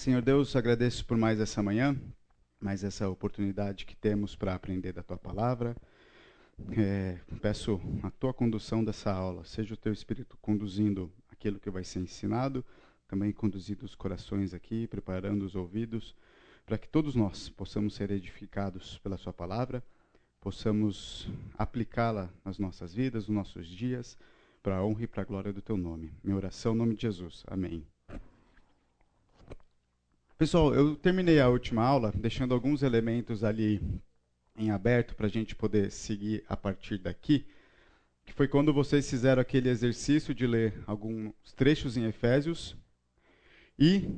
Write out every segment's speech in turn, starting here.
Senhor Deus, agradeço por mais essa manhã, mais essa oportunidade que temos para aprender da tua palavra. É, peço a tua condução dessa aula, seja o teu Espírito conduzindo aquilo que vai ser ensinado, também conduzindo os corações aqui, preparando os ouvidos, para que todos nós possamos ser edificados pela Sua palavra, possamos aplicá-la nas nossas vidas, nos nossos dias, para a honra e para a glória do Teu nome. Minha oração, em nome de Jesus. Amém. Pessoal, eu terminei a última aula deixando alguns elementos ali em aberto para a gente poder seguir a partir daqui, que foi quando vocês fizeram aquele exercício de ler alguns trechos em Efésios e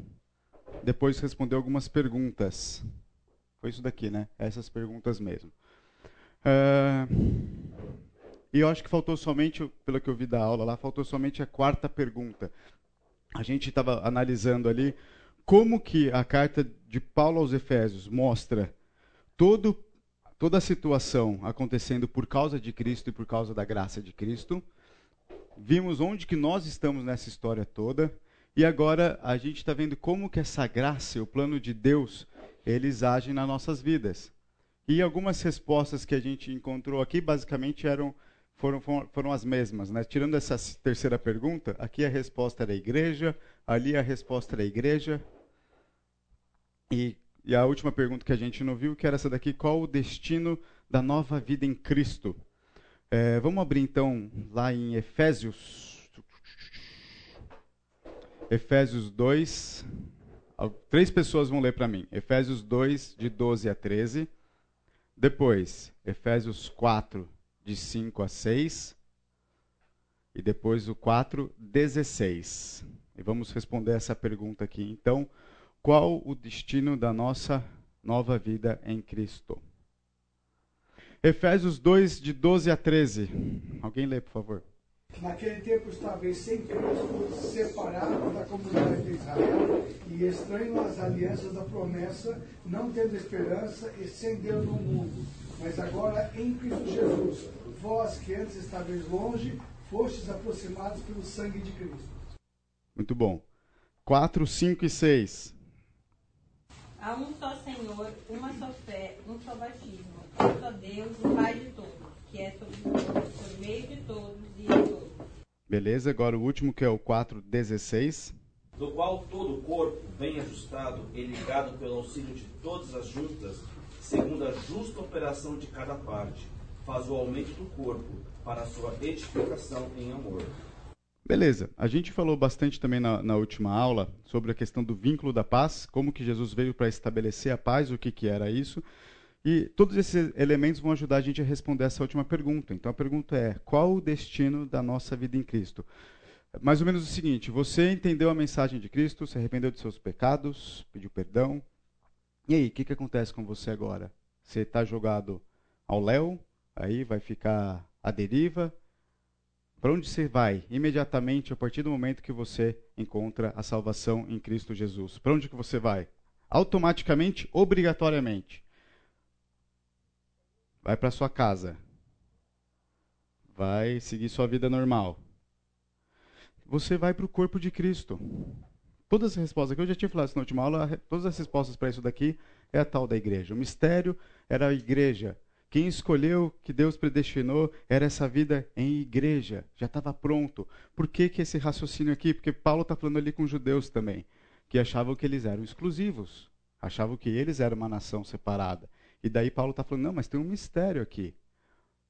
depois responder algumas perguntas. Foi isso daqui, né? Essas perguntas mesmo. Uh, e eu acho que faltou somente, pelo que eu vi da aula lá, faltou somente a quarta pergunta. A gente estava analisando ali como que a carta de Paulo aos Efésios mostra todo toda a situação acontecendo por causa de Cristo e por causa da graça de Cristo. Vimos onde que nós estamos nessa história toda. E agora a gente está vendo como que essa graça, o plano de Deus, eles agem nas nossas vidas. E algumas respostas que a gente encontrou aqui, basicamente, eram, foram, foram as mesmas. Né? Tirando essa terceira pergunta, aqui a resposta era a igreja, ali a resposta era a igreja. E e a última pergunta que a gente não viu, que era essa daqui: qual o destino da nova vida em Cristo? É, vamos abrir então lá em Efésios. Efésios 2. Três pessoas vão ler para mim. Efésios 2, de 12 a 13. Depois, Efésios 4, de 5 a 6. E depois o 4, 16. E vamos responder essa pergunta aqui. Então, qual o destino da nossa nova vida em Cristo. Efésios 2, de 12 a 13. Alguém lê, por favor. Naquele tempo estáveis sem Cristo, separados da comunidade de Israel e estranhos às alianças da promessa, não tendo esperança e sem Deus no mundo. Mas agora em Cristo Jesus, vós que antes estáveis longe, fostes aproximados pelo sangue de Cristo. Muito bom. 4, 5 e 6. Há um só Senhor, uma só fé, um só batismo, um só Deus, o Pai de todos, que é sobre todos, por meio de todos e em todos. Beleza, agora o último que é o 4,16. Do qual todo o corpo, bem ajustado e ligado pelo auxílio de todas as juntas, segundo a justa operação de cada parte, faz o aumento do corpo para a sua edificação em amor. Beleza. A gente falou bastante também na, na, última aula sobre a questão do vínculo da paz, como que Jesus veio para estabelecer a paz, o que, que era isso. E todos esses elementos vão ajudar a gente a responder essa última pergunta. Então a pergunta é: qual o destino da nossa vida em Cristo? Mais ou menos o seguinte: você entendeu a mensagem de Cristo, se arrependeu de seus pecados, pediu perdão. E aí, o que, que acontece com você agora? Você está jogado ao léu, aí vai ficar à deriva, para onde você vai imediatamente a partir do momento que você encontra a salvação em Cristo Jesus? Para onde que você vai? Automaticamente, obrigatoriamente. Vai para sua casa. Vai seguir sua vida normal. Você vai para o corpo de Cristo. Todas as respostas que eu já tinha falado na última aula, todas as respostas para isso daqui é a tal da igreja. O mistério era a igreja quem escolheu, que Deus predestinou, era essa vida em igreja, já estava pronto. Por que, que esse raciocínio aqui? Porque Paulo está falando ali com judeus também, que achavam que eles eram exclusivos, achavam que eles eram uma nação separada. E daí Paulo está falando, não, mas tem um mistério aqui,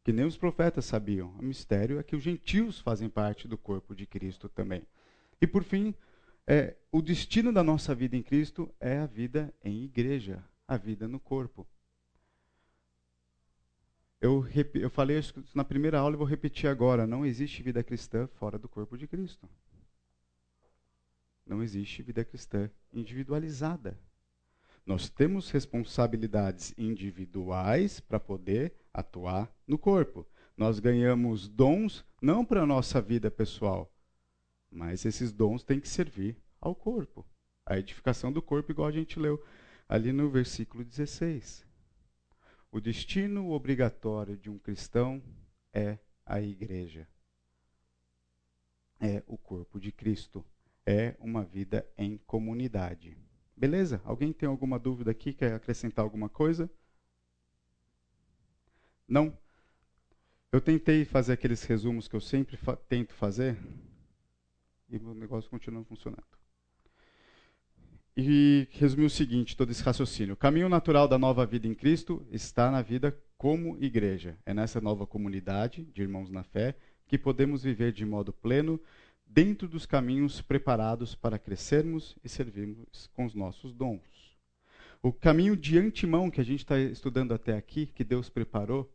que nem os profetas sabiam. O mistério é que os gentios fazem parte do corpo de Cristo também. E por fim, é, o destino da nossa vida em Cristo é a vida em igreja, a vida no corpo. Eu, eu falei isso na primeira aula e vou repetir agora. Não existe vida cristã fora do corpo de Cristo. Não existe vida cristã individualizada. Nós temos responsabilidades individuais para poder atuar no corpo. Nós ganhamos dons não para a nossa vida pessoal, mas esses dons têm que servir ao corpo. A edificação do corpo, igual a gente leu ali no versículo 16. O destino obrigatório de um cristão é a igreja. É o corpo de Cristo. É uma vida em comunidade. Beleza? Alguém tem alguma dúvida aqui? Quer acrescentar alguma coisa? Não? Eu tentei fazer aqueles resumos que eu sempre fa tento fazer e o negócio continua funcionando. E resumir o seguinte, todo esse raciocínio. O caminho natural da nova vida em Cristo está na vida como igreja. É nessa nova comunidade de irmãos na fé que podemos viver de modo pleno dentro dos caminhos preparados para crescermos e servirmos com os nossos dons. O caminho de antemão que a gente está estudando até aqui, que Deus preparou,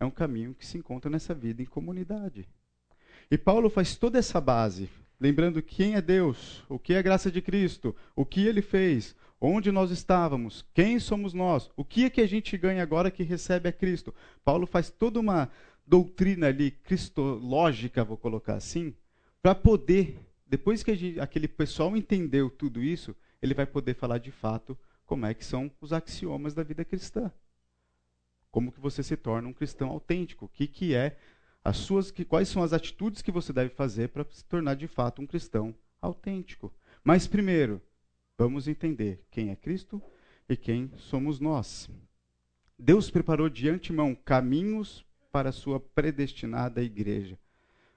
é um caminho que se encontra nessa vida em comunidade. E Paulo faz toda essa base, lembrando quem é Deus, o que é a graça de Cristo, o que ele fez, onde nós estávamos, quem somos nós, o que é que a gente ganha agora que recebe a Cristo. Paulo faz toda uma doutrina ali cristológica, vou colocar assim, para poder, depois que gente, aquele pessoal entendeu tudo isso, ele vai poder falar de fato como é que são os axiomas da vida cristã. Como que você se torna um cristão autêntico? O que, que é as suas, que, quais são as atitudes que você deve fazer para se tornar de fato um cristão autêntico? Mas primeiro, vamos entender quem é Cristo e quem somos nós. Deus preparou de antemão caminhos para a sua predestinada igreja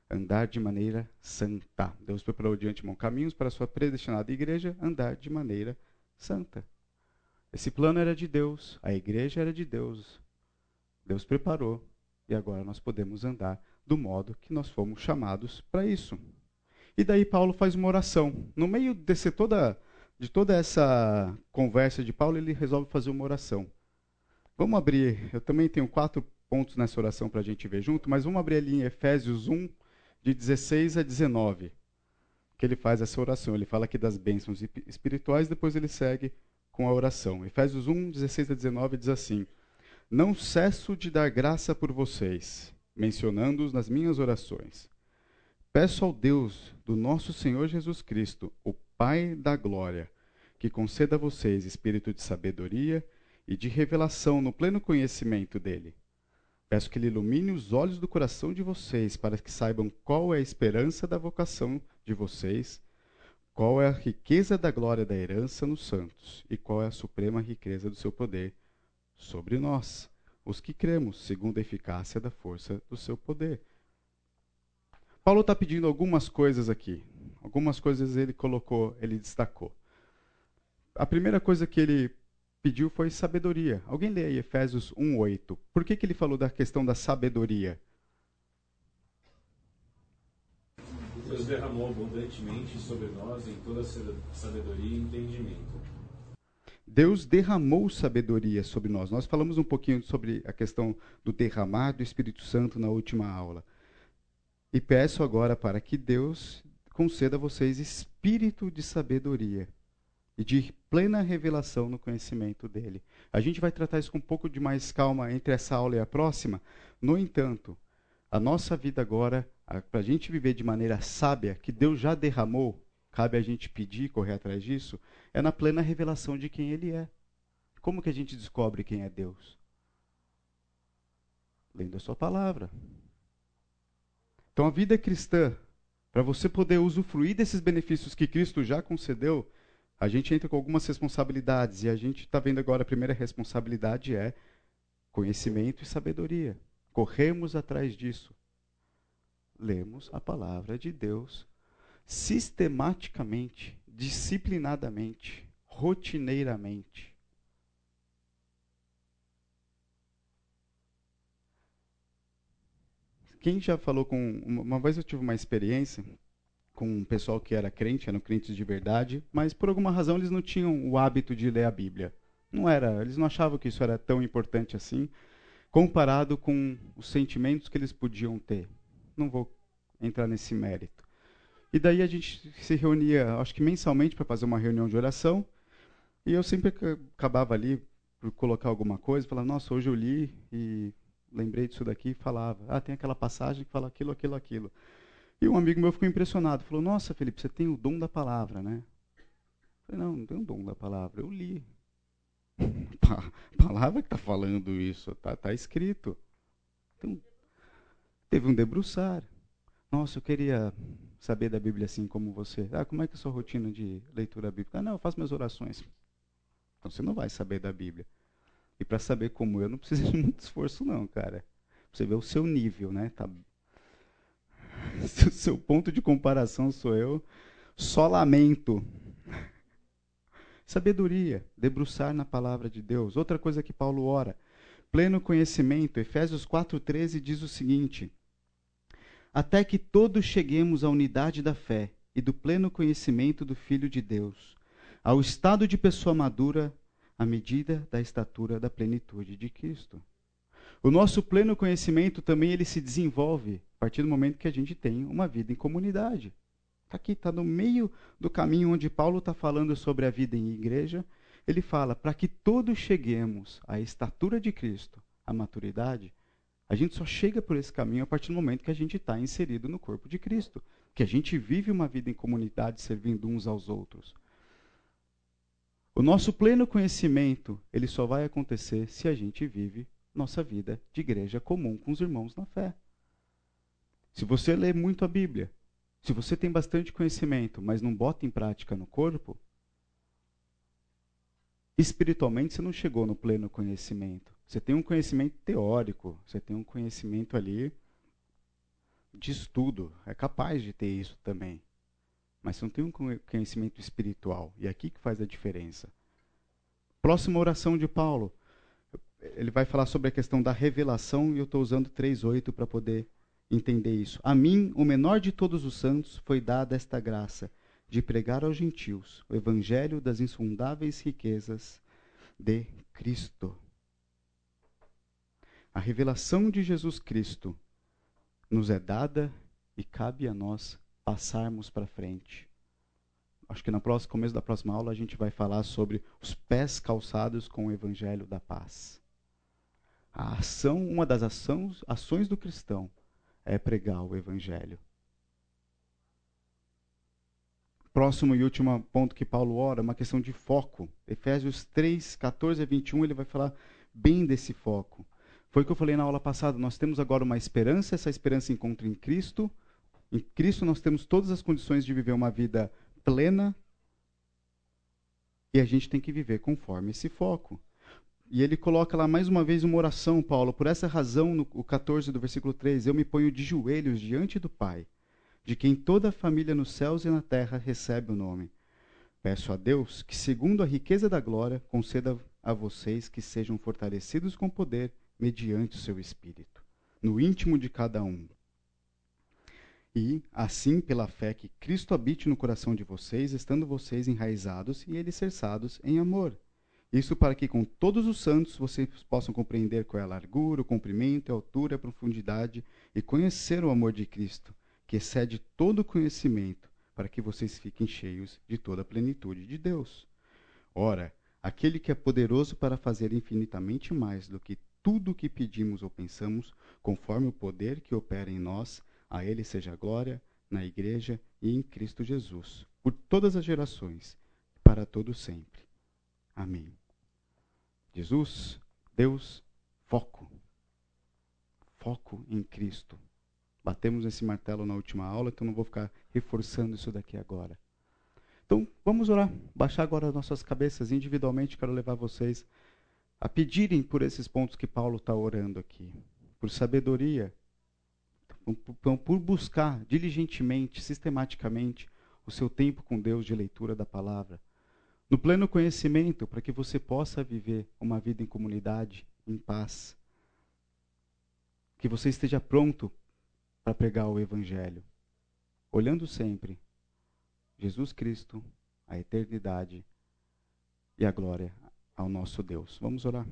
andar de maneira santa. Deus preparou de antemão caminhos para a sua predestinada igreja andar de maneira santa. Esse plano era de Deus, a igreja era de Deus. Deus preparou e agora nós podemos andar do modo que nós fomos chamados para isso. E daí Paulo faz uma oração. No meio desse toda, de toda essa conversa de Paulo, ele resolve fazer uma oração. Vamos abrir, eu também tenho quatro pontos nessa oração para a gente ver junto, mas vamos abrir ali em Efésios 1, de 16 a 19, que ele faz essa oração. Ele fala aqui das bênçãos espirituais, depois ele segue com a oração. Efésios 1, 16 a 19 diz assim: Não cesso de dar graça por vocês, mencionando-os nas minhas orações. Peço ao Deus do nosso Senhor Jesus Cristo, o Pai da glória, que conceda a vocês espírito de sabedoria e de revelação no pleno conhecimento dele Peço que ele ilumine os olhos do coração de vocês, para que saibam qual é a esperança da vocação de vocês, qual é a riqueza da glória da herança nos santos, e qual é a suprema riqueza do seu poder sobre nós, os que cremos, segundo a eficácia da força do seu poder. Paulo está pedindo algumas coisas aqui. Algumas coisas ele colocou, ele destacou. A primeira coisa que ele pediu foi sabedoria. Alguém lê aí Efésios 1:8. Por que, que ele falou da questão da sabedoria? Deus derramou abundantemente sobre nós em toda sabedoria e entendimento. Deus derramou sabedoria sobre nós. Nós falamos um pouquinho sobre a questão do derramar do Espírito Santo na última aula. E peço agora para que Deus conceda a vocês espírito de sabedoria e de plena revelação no conhecimento dele. A gente vai tratar isso com um pouco de mais calma entre essa aula e a próxima. No entanto, a nossa vida agora, para a gente viver de maneira sábia, que Deus já derramou, cabe a gente pedir, correr atrás disso, é na plena revelação de quem Ele é. Como que a gente descobre quem é Deus? Lendo a Sua palavra. Então, a vida cristã, para você poder usufruir desses benefícios que Cristo já concedeu, a gente entra com algumas responsabilidades e a gente está vendo agora a primeira responsabilidade é conhecimento e sabedoria. Corremos atrás disso. Lemos a palavra de Deus sistematicamente, disciplinadamente, rotineiramente. Quem já falou com. Uma vez eu tive uma experiência com um pessoal que era crente, eram crentes de verdade, mas por alguma razão eles não tinham o hábito de ler a Bíblia. Não era, eles não achavam que isso era tão importante assim, comparado com os sentimentos que eles podiam ter. Não vou entrar nesse mérito. E daí a gente se reunia, acho que mensalmente, para fazer uma reunião de oração, e eu sempre acabava ali por colocar alguma coisa, falar, nossa, hoje eu li e lembrei disso daqui e falava, ah, tem aquela passagem que fala aquilo, aquilo, aquilo. E um amigo meu ficou impressionado, falou: Nossa, Felipe, você tem o dom da palavra, né? Eu falei: Não, não tenho o dom da palavra, eu li. Palavra que está falando isso, está tá escrito. Então, teve um debruçar. Nossa, eu queria saber da Bíblia assim como você. Ah, como é que é a sua rotina de leitura bíblica? Ah, não, eu faço minhas orações. Então você não vai saber da Bíblia. E para saber como eu, não precisa de muito esforço, não, cara. Você vê o seu nível, né? Tá... seu ponto de comparação sou eu. Só lamento. Sabedoria, debruçar na palavra de Deus. Outra coisa que Paulo ora, pleno conhecimento. Efésios 4:13 diz o seguinte: Até que todos cheguemos à unidade da fé e do pleno conhecimento do Filho de Deus, ao estado de pessoa madura, à medida da estatura da plenitude de Cristo. O nosso pleno conhecimento também ele se desenvolve a partir do momento que a gente tem uma vida em comunidade. Está aqui, está no meio do caminho onde Paulo está falando sobre a vida em igreja. Ele fala: para que todos cheguemos à estatura de Cristo, à maturidade, a gente só chega por esse caminho a partir do momento que a gente está inserido no corpo de Cristo, que a gente vive uma vida em comunidade servindo uns aos outros. O nosso pleno conhecimento, ele só vai acontecer se a gente vive nossa vida de igreja comum com os irmãos na fé. Se você lê muito a Bíblia, se você tem bastante conhecimento, mas não bota em prática no corpo, espiritualmente você não chegou no pleno conhecimento. Você tem um conhecimento teórico, você tem um conhecimento ali de estudo, é capaz de ter isso também. Mas você não tem um conhecimento espiritual, e é aqui que faz a diferença. Próxima oração de Paulo, ele vai falar sobre a questão da revelação, e eu estou usando 3.8 para poder entender isso. A mim, o menor de todos os santos, foi dada esta graça de pregar aos gentios o evangelho das insondáveis riquezas de Cristo. A revelação de Jesus Cristo nos é dada e cabe a nós passarmos para frente. Acho que no começo da próxima aula a gente vai falar sobre os pés calçados com o evangelho da paz. A ação, uma das ações, ações do cristão é pregar o Evangelho. Próximo e último ponto que Paulo ora, uma questão de foco. Efésios 3, 14 a 21, ele vai falar bem desse foco. Foi o que eu falei na aula passada. Nós temos agora uma esperança, essa esperança encontra em Cristo. Em Cristo nós temos todas as condições de viver uma vida plena. E a gente tem que viver conforme esse foco. E ele coloca lá mais uma vez uma oração, Paulo. Por essa razão, no 14 do versículo 3, eu me ponho de joelhos diante do Pai, de quem toda a família nos céus e na terra recebe o nome. Peço a Deus que, segundo a riqueza da glória, conceda a vocês que sejam fortalecidos com poder mediante o seu espírito, no íntimo de cada um. E, assim, pela fé que Cristo habite no coração de vocês, estando vocês enraizados e alicerçados em amor isso para que com todos os santos vocês possam compreender qual é a largura, o comprimento, a altura, a profundidade e conhecer o amor de Cristo, que excede todo o conhecimento, para que vocês fiquem cheios de toda a plenitude de Deus. Ora, aquele que é poderoso para fazer infinitamente mais do que tudo o que pedimos ou pensamos, conforme o poder que opera em nós, a ele seja a glória na igreja e em Cristo Jesus, por todas as gerações, para todo sempre. Amém. Jesus, Deus, foco. Foco em Cristo. Batemos esse martelo na última aula, então não vou ficar reforçando isso daqui agora. Então, vamos orar. Baixar agora as nossas cabeças individualmente. Quero levar vocês a pedirem por esses pontos que Paulo está orando aqui. Por sabedoria. Por buscar diligentemente, sistematicamente, o seu tempo com Deus de leitura da palavra no pleno conhecimento, para que você possa viver uma vida em comunidade, em paz. Que você esteja pronto para pregar o Evangelho, olhando sempre Jesus Cristo, a eternidade e a glória ao nosso Deus. Vamos orar.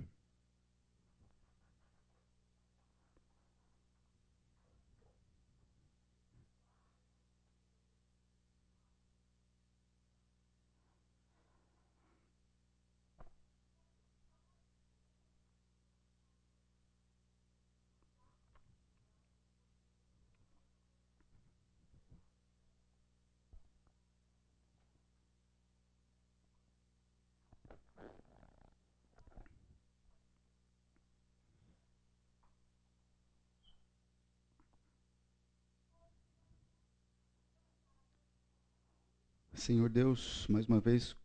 Senhor Deus, mais uma vez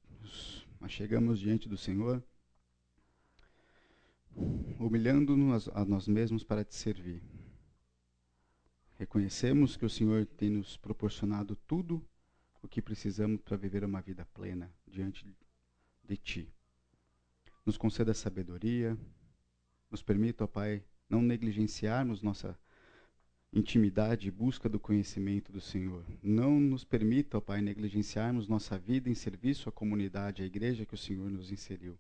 chegamos diante do Senhor, humilhando-nos a nós mesmos para te servir. Reconhecemos que o Senhor tem nos proporcionado tudo o que precisamos para viver uma vida plena diante de Ti. Nos conceda sabedoria, nos permita, ó Pai, não negligenciarmos nossa intimidade e busca do conhecimento do Senhor. Não nos permita, ó Pai, negligenciarmos nossa vida em serviço à comunidade, à igreja que o Senhor nos inseriu.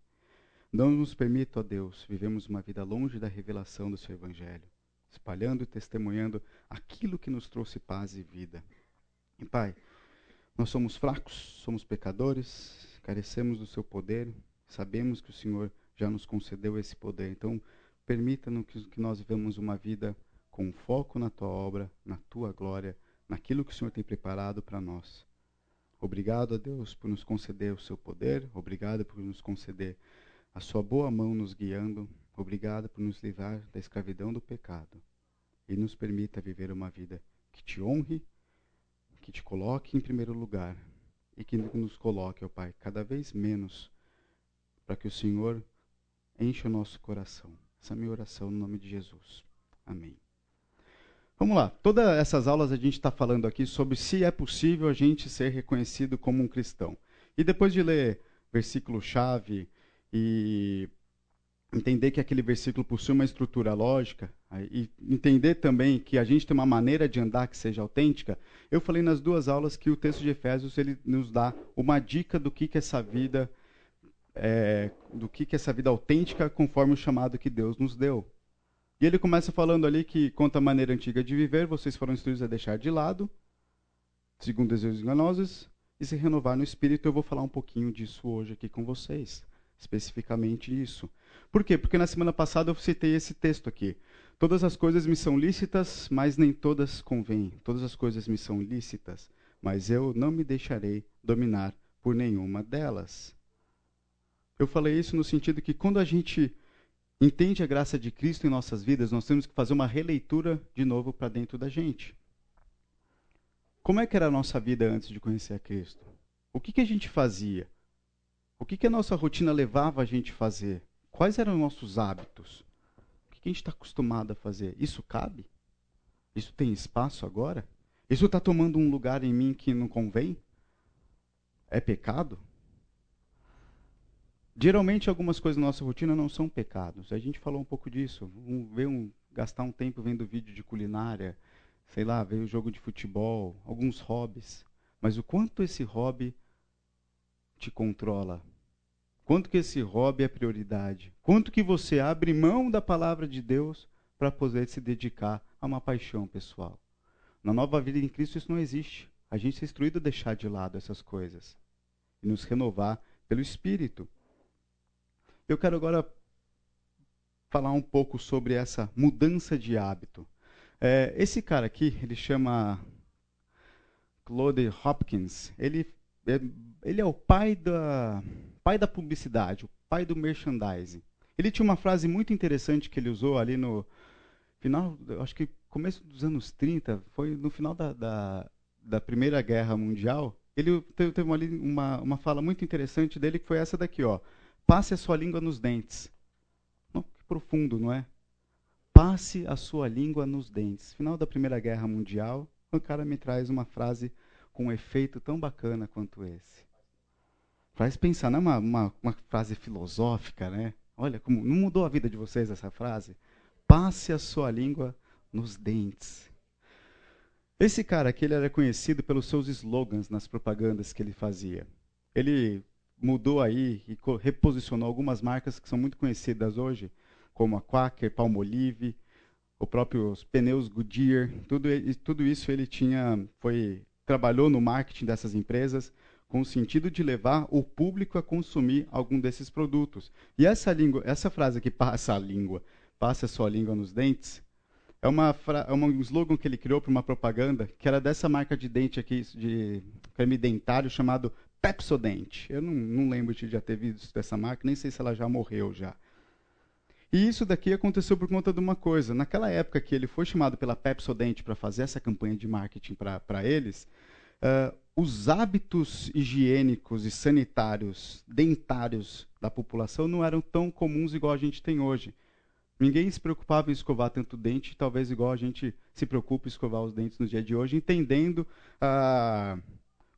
Não nos permita, ó Deus, vivemos uma vida longe da revelação do Seu Evangelho, espalhando e testemunhando aquilo que nos trouxe paz e vida. E Pai, nós somos fracos, somos pecadores, carecemos do Seu poder, sabemos que o Senhor já nos concedeu esse poder. Então, permita-nos que nós vivamos uma vida com foco na tua obra, na tua glória, naquilo que o Senhor tem preparado para nós. Obrigado a Deus por nos conceder o seu poder, obrigado por nos conceder a sua boa mão nos guiando, obrigado por nos livrar da escravidão do pecado e nos permita viver uma vida que te honre, que te coloque em primeiro lugar e que nos coloque, ó Pai, cada vez menos para que o Senhor encha o nosso coração. Essa é a minha oração no nome de Jesus. Amém. Vamos lá. Todas essas aulas a gente está falando aqui sobre se é possível a gente ser reconhecido como um cristão. E depois de ler versículo-chave e entender que aquele versículo possui uma estrutura lógica e entender também que a gente tem uma maneira de andar que seja autêntica, eu falei nas duas aulas que o texto de Efésios ele nos dá uma dica do que, que essa vida é, do que, que essa vida autêntica conforme o chamado que Deus nos deu. E ele começa falando ali que, quanto à maneira antiga de viver, vocês foram instruídos a deixar de lado, segundo desejos enganosos, e se renovar no espírito. Eu vou falar um pouquinho disso hoje aqui com vocês, especificamente isso. Por quê? Porque na semana passada eu citei esse texto aqui. Todas as coisas me são lícitas, mas nem todas convêm. Todas as coisas me são lícitas, mas eu não me deixarei dominar por nenhuma delas. Eu falei isso no sentido que quando a gente entende a graça de Cristo em nossas vidas, nós temos que fazer uma releitura de novo para dentro da gente. Como é que era a nossa vida antes de conhecer a Cristo? O que, que a gente fazia? O que, que a nossa rotina levava a gente a fazer? Quais eram os nossos hábitos? O que, que a gente está acostumado a fazer? Isso cabe? Isso tem espaço agora? Isso está tomando um lugar em mim que não convém? É pecado? Geralmente, algumas coisas na nossa rotina não são pecados. A gente falou um pouco disso. Um, ver um, gastar um tempo vendo vídeo de culinária, sei lá, ver um jogo de futebol, alguns hobbies. Mas o quanto esse hobby te controla? Quanto que esse hobby é prioridade? Quanto que você abre mão da palavra de Deus para poder se dedicar a uma paixão pessoal? Na nova vida em Cristo isso não existe. A gente é instruído a deixar de lado essas coisas e nos renovar pelo Espírito. Eu quero agora falar um pouco sobre essa mudança de hábito. É, esse cara aqui, ele chama Claude Hopkins. Ele é, ele é o pai da, pai da publicidade, o pai do merchandising. Ele tinha uma frase muito interessante que ele usou ali no final, acho que começo dos anos 30, foi no final da, da, da Primeira Guerra Mundial. Ele teve, teve uma, uma fala muito interessante dele que foi essa daqui, ó. Passe a sua língua nos dentes. Não, que profundo, não é? Passe a sua língua nos dentes. Final da Primeira Guerra Mundial, o cara me traz uma frase com um efeito tão bacana quanto esse. Faz pensar, não é uma, uma, uma frase filosófica, né? Olha, como não mudou a vida de vocês essa frase? Passe a sua língua nos dentes. Esse cara aqui ele era conhecido pelos seus slogans nas propagandas que ele fazia. Ele mudou aí e reposicionou algumas marcas que são muito conhecidas hoje, como a Quaker, Palmolive, o próprio os pneus Goodyear, tudo, tudo isso ele tinha, foi trabalhou no marketing dessas empresas com o sentido de levar o público a consumir algum desses produtos. E essa língua, essa frase aqui, passa a língua, passa a sua língua nos dentes, é uma é um slogan que ele criou para uma propaganda que era dessa marca de dente aqui de creme dentário chamado Pepsodent. Eu não, não lembro de já ter visto dessa marca, nem sei se ela já morreu já. E isso daqui aconteceu por conta de uma coisa. Naquela época que ele foi chamado pela Pepsodent para fazer essa campanha de marketing para eles, uh, os hábitos higiênicos e sanitários dentários da população não eram tão comuns igual a gente tem hoje. Ninguém se preocupava em escovar tanto dente, talvez igual a gente se preocupa em escovar os dentes no dia de hoje, entendendo ah,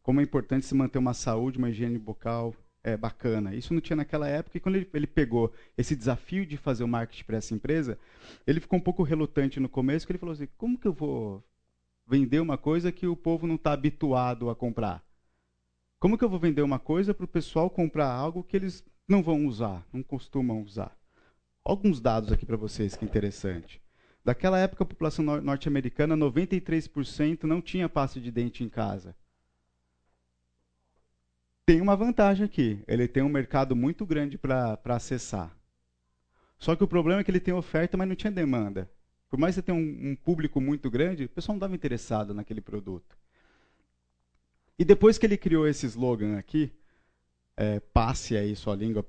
como é importante se manter uma saúde, uma higiene bucal é, bacana. Isso não tinha naquela época, e quando ele, ele pegou esse desafio de fazer o marketing para essa empresa, ele ficou um pouco relutante no começo, porque ele falou assim, como que eu vou vender uma coisa que o povo não está habituado a comprar? Como que eu vou vender uma coisa para o pessoal comprar algo que eles não vão usar, não costumam usar? Alguns dados aqui para vocês que é interessante. Daquela época, a população norte-americana, 93% não tinha pasta de dente em casa. Tem uma vantagem aqui. Ele tem um mercado muito grande para acessar. Só que o problema é que ele tem oferta, mas não tinha demanda. Por mais que você tenha um, um público muito grande, o pessoal não estava interessado naquele produto. E depois que ele criou esse slogan aqui, é, passe aí sua língua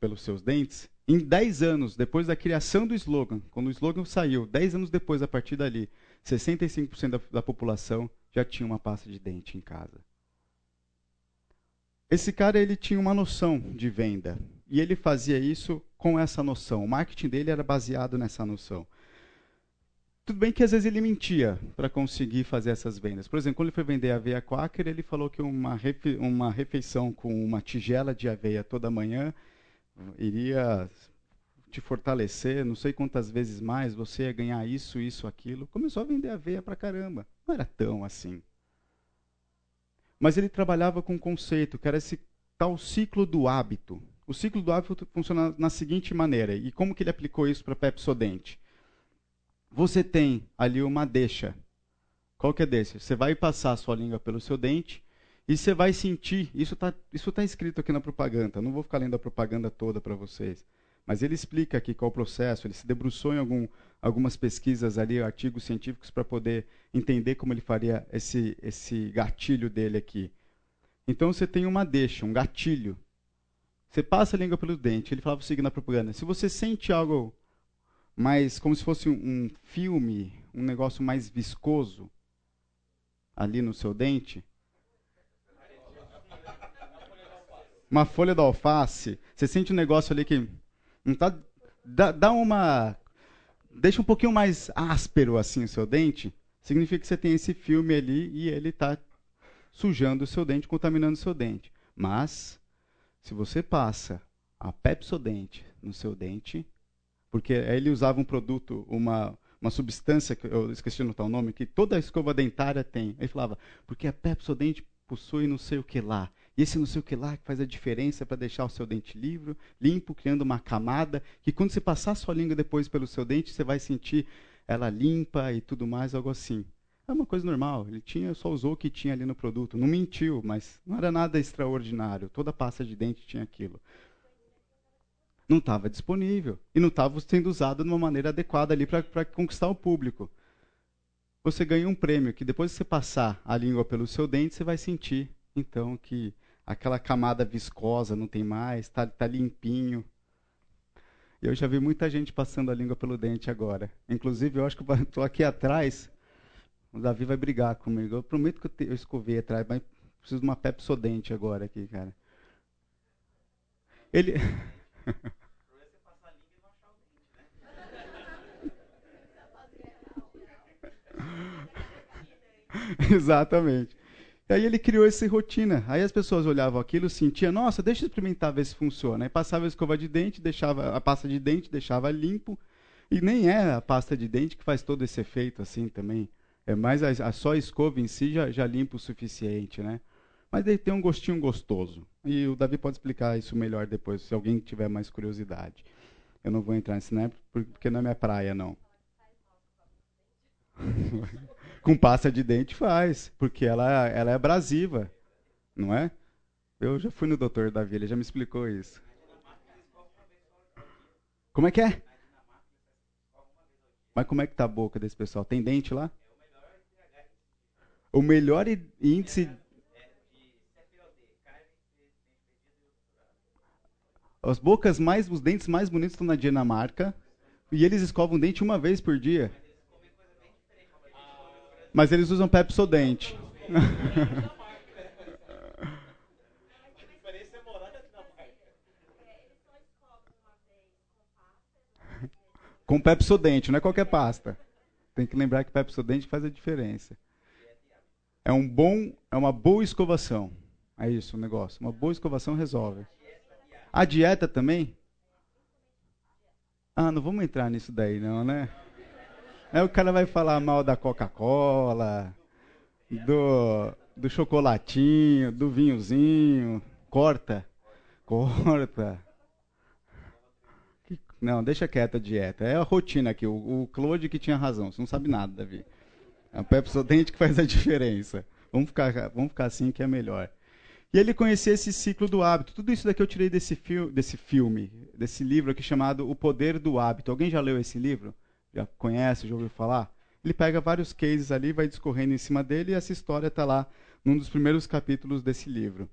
pelos seus dentes, em 10 anos, depois da criação do slogan, quando o slogan saiu, 10 anos depois, a partir dali, 65% da, da população já tinha uma pasta de dente em casa. Esse cara ele tinha uma noção de venda e ele fazia isso com essa noção. O marketing dele era baseado nessa noção. Tudo bem que às vezes ele mentia para conseguir fazer essas vendas. Por exemplo, quando ele foi vender aveia Quaker, ele falou que uma, refe uma refeição com uma tigela de aveia toda manhã iria te fortalecer, não sei quantas vezes mais, você ia ganhar isso, isso, aquilo. Começou a vender aveia pra caramba. Não era tão assim. Mas ele trabalhava com um conceito, que era esse tal ciclo do hábito. O ciclo do hábito funciona na seguinte maneira, e como que ele aplicou isso para Pepsodente? Você tem ali uma deixa. Qual que é desse? Você vai passar a sua língua pelo seu dente e você vai sentir, isso está isso tá escrito aqui na propaganda, não vou ficar lendo a propaganda toda para vocês, mas ele explica aqui qual o processo, ele se debruçou em algum, algumas pesquisas ali, artigos científicos, para poder entender como ele faria esse, esse gatilho dele aqui. Então você tem uma deixa, um gatilho. Você passa a língua pelo dente, ele falava o seguinte na propaganda, se você sente algo mais, como se fosse um, filme, um negócio mais viscoso ali no seu dente, uma folha de alface, você sente um negócio ali que não tá, dá, dá uma deixa um pouquinho mais áspero assim o seu dente, significa que você tem esse filme ali e ele está sujando o seu dente, contaminando o seu dente. Mas se você passa a Pepsodente no seu dente, porque ele usava um produto, uma uma substância que eu esqueci de anotar o nome que toda escova dentária tem. Ele falava, porque a Pepsodente possui não sei o que lá. Esse não sei o que lá que faz a diferença para deixar o seu dente livre, limpo, criando uma camada, que quando você passar a sua língua depois pelo seu dente, você vai sentir ela limpa e tudo mais, algo assim. É uma coisa normal. Ele tinha, só usou o que tinha ali no produto. Não mentiu, mas não era nada extraordinário. Toda pasta de dente tinha aquilo. Não estava disponível. E não estava sendo usado de uma maneira adequada ali para conquistar o público. Você ganha um prêmio que depois que você passar a língua pelo seu dente, você vai sentir, então, que aquela camada viscosa não tem mais, está tá limpinho. Eu já vi muita gente passando a língua pelo dente agora. Inclusive, eu acho que estou aqui atrás, o Davi vai brigar comigo. Eu prometo que eu, eu escovei atrás, mas preciso de uma Pepsodente agora aqui, cara. Ele... Exatamente. E aí ele criou essa rotina. Aí as pessoas olhavam aquilo, sentiam, nossa, deixa eu experimentar ver se funciona. Aí passava a escova de dente, deixava a pasta de dente, deixava limpo. E nem é a pasta de dente que faz todo esse efeito assim também. É mais a, a só escova em si já, já limpa o suficiente, né? Mas ele tem um gostinho gostoso. E o Davi pode explicar isso melhor depois, se alguém tiver mais curiosidade. Eu não vou entrar nesse, né? Porque não é minha praia, não. Com pasta de dente faz, porque ela, ela é abrasiva, não é? Eu já fui no doutor Davi, ele já me explicou isso. Como é que é? Mas como é que tá a boca desse pessoal? Tem dente lá? O melhor índice As bocas mais, os dentes mais bonitos estão na Dinamarca e eles escovam dente uma vez por dia. Mas eles usam Pepsodente. Com Pepsodente, não é qualquer pasta. Tem que lembrar que Pepsodente faz a diferença. É um bom, é uma boa escovação. É isso o negócio. Uma boa escovação resolve. A dieta também? Ah, não vamos entrar nisso daí não, né? Aí o cara vai falar mal da Coca-Cola, do, do chocolatinho, do vinhozinho. Corta. Corta. Não, deixa quieta a dieta. É a rotina aqui. O, o Claude que tinha razão. Você não sabe nada, Davi. O Pepsodente que faz a diferença. Vamos ficar, vamos ficar assim que é melhor. E ele conhecia esse ciclo do hábito. Tudo isso daqui eu tirei desse, fi desse filme, desse livro aqui chamado O Poder do Hábito. Alguém já leu esse livro? Já conhece, já ouviu falar? Ele pega vários cases ali, vai discorrendo em cima dele e essa história está lá num dos primeiros capítulos desse livro.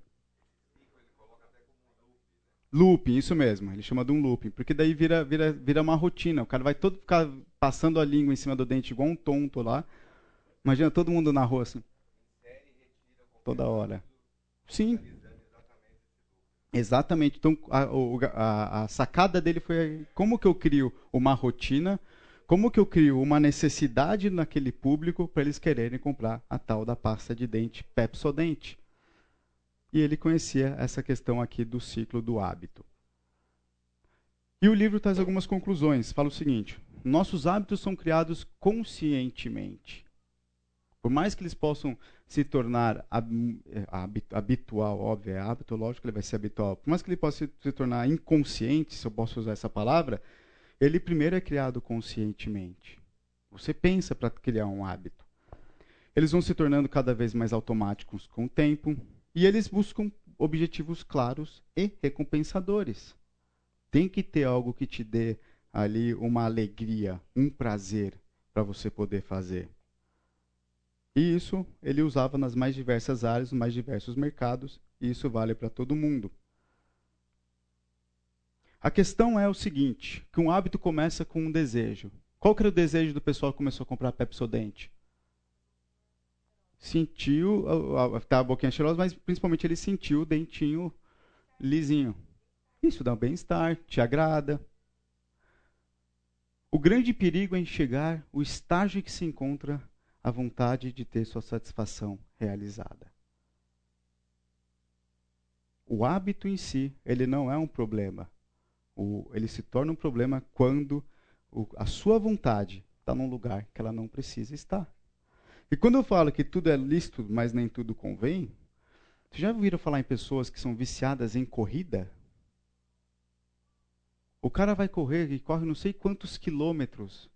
Looping, isso mesmo. Ele chama de um looping, porque daí vira, vira, vira uma rotina. O cara vai todo ficar passando a língua em cima do dente igual um tonto lá. Imagina todo mundo na rua assim. Toda hora. Sim. Exatamente. Então, a, a, a, sacada dele foi como que eu crio uma rotina, como que eu crio uma necessidade naquele público para eles quererem comprar a tal da pasta de dente Pepsodente. E ele conhecia essa questão aqui do ciclo do hábito. E o livro traz algumas conclusões. Fala o seguinte: nossos hábitos são criados conscientemente. Por mais que eles possam se tornar é, habitual, óbvio, é hábito, lógico que ele vai ser habitual. Por mais que ele possa se tornar inconsciente, se eu posso usar essa palavra, ele primeiro é criado conscientemente. Você pensa para criar um hábito. Eles vão se tornando cada vez mais automáticos com o tempo e eles buscam objetivos claros e recompensadores. Tem que ter algo que te dê ali uma alegria, um prazer para você poder fazer. E isso ele usava nas mais diversas áreas, nos mais diversos mercados, e isso vale para todo mundo. A questão é o seguinte, que um hábito começa com um desejo. Qual que era o desejo do pessoal que começou a comprar Pepsodente? Sentiu, tá a boquinha cheirosa, mas principalmente ele sentiu o dentinho lisinho. Isso dá um bem-estar, te agrada. O grande perigo é enxergar o estágio que se encontra a vontade de ter sua satisfação realizada. O hábito em si, ele não é um problema. O, ele se torna um problema quando o, a sua vontade está num lugar que ela não precisa estar. E quando eu falo que tudo é lícito, mas nem tudo convém, vocês já ouviram falar em pessoas que são viciadas em corrida? O cara vai correr e corre não sei quantos quilômetros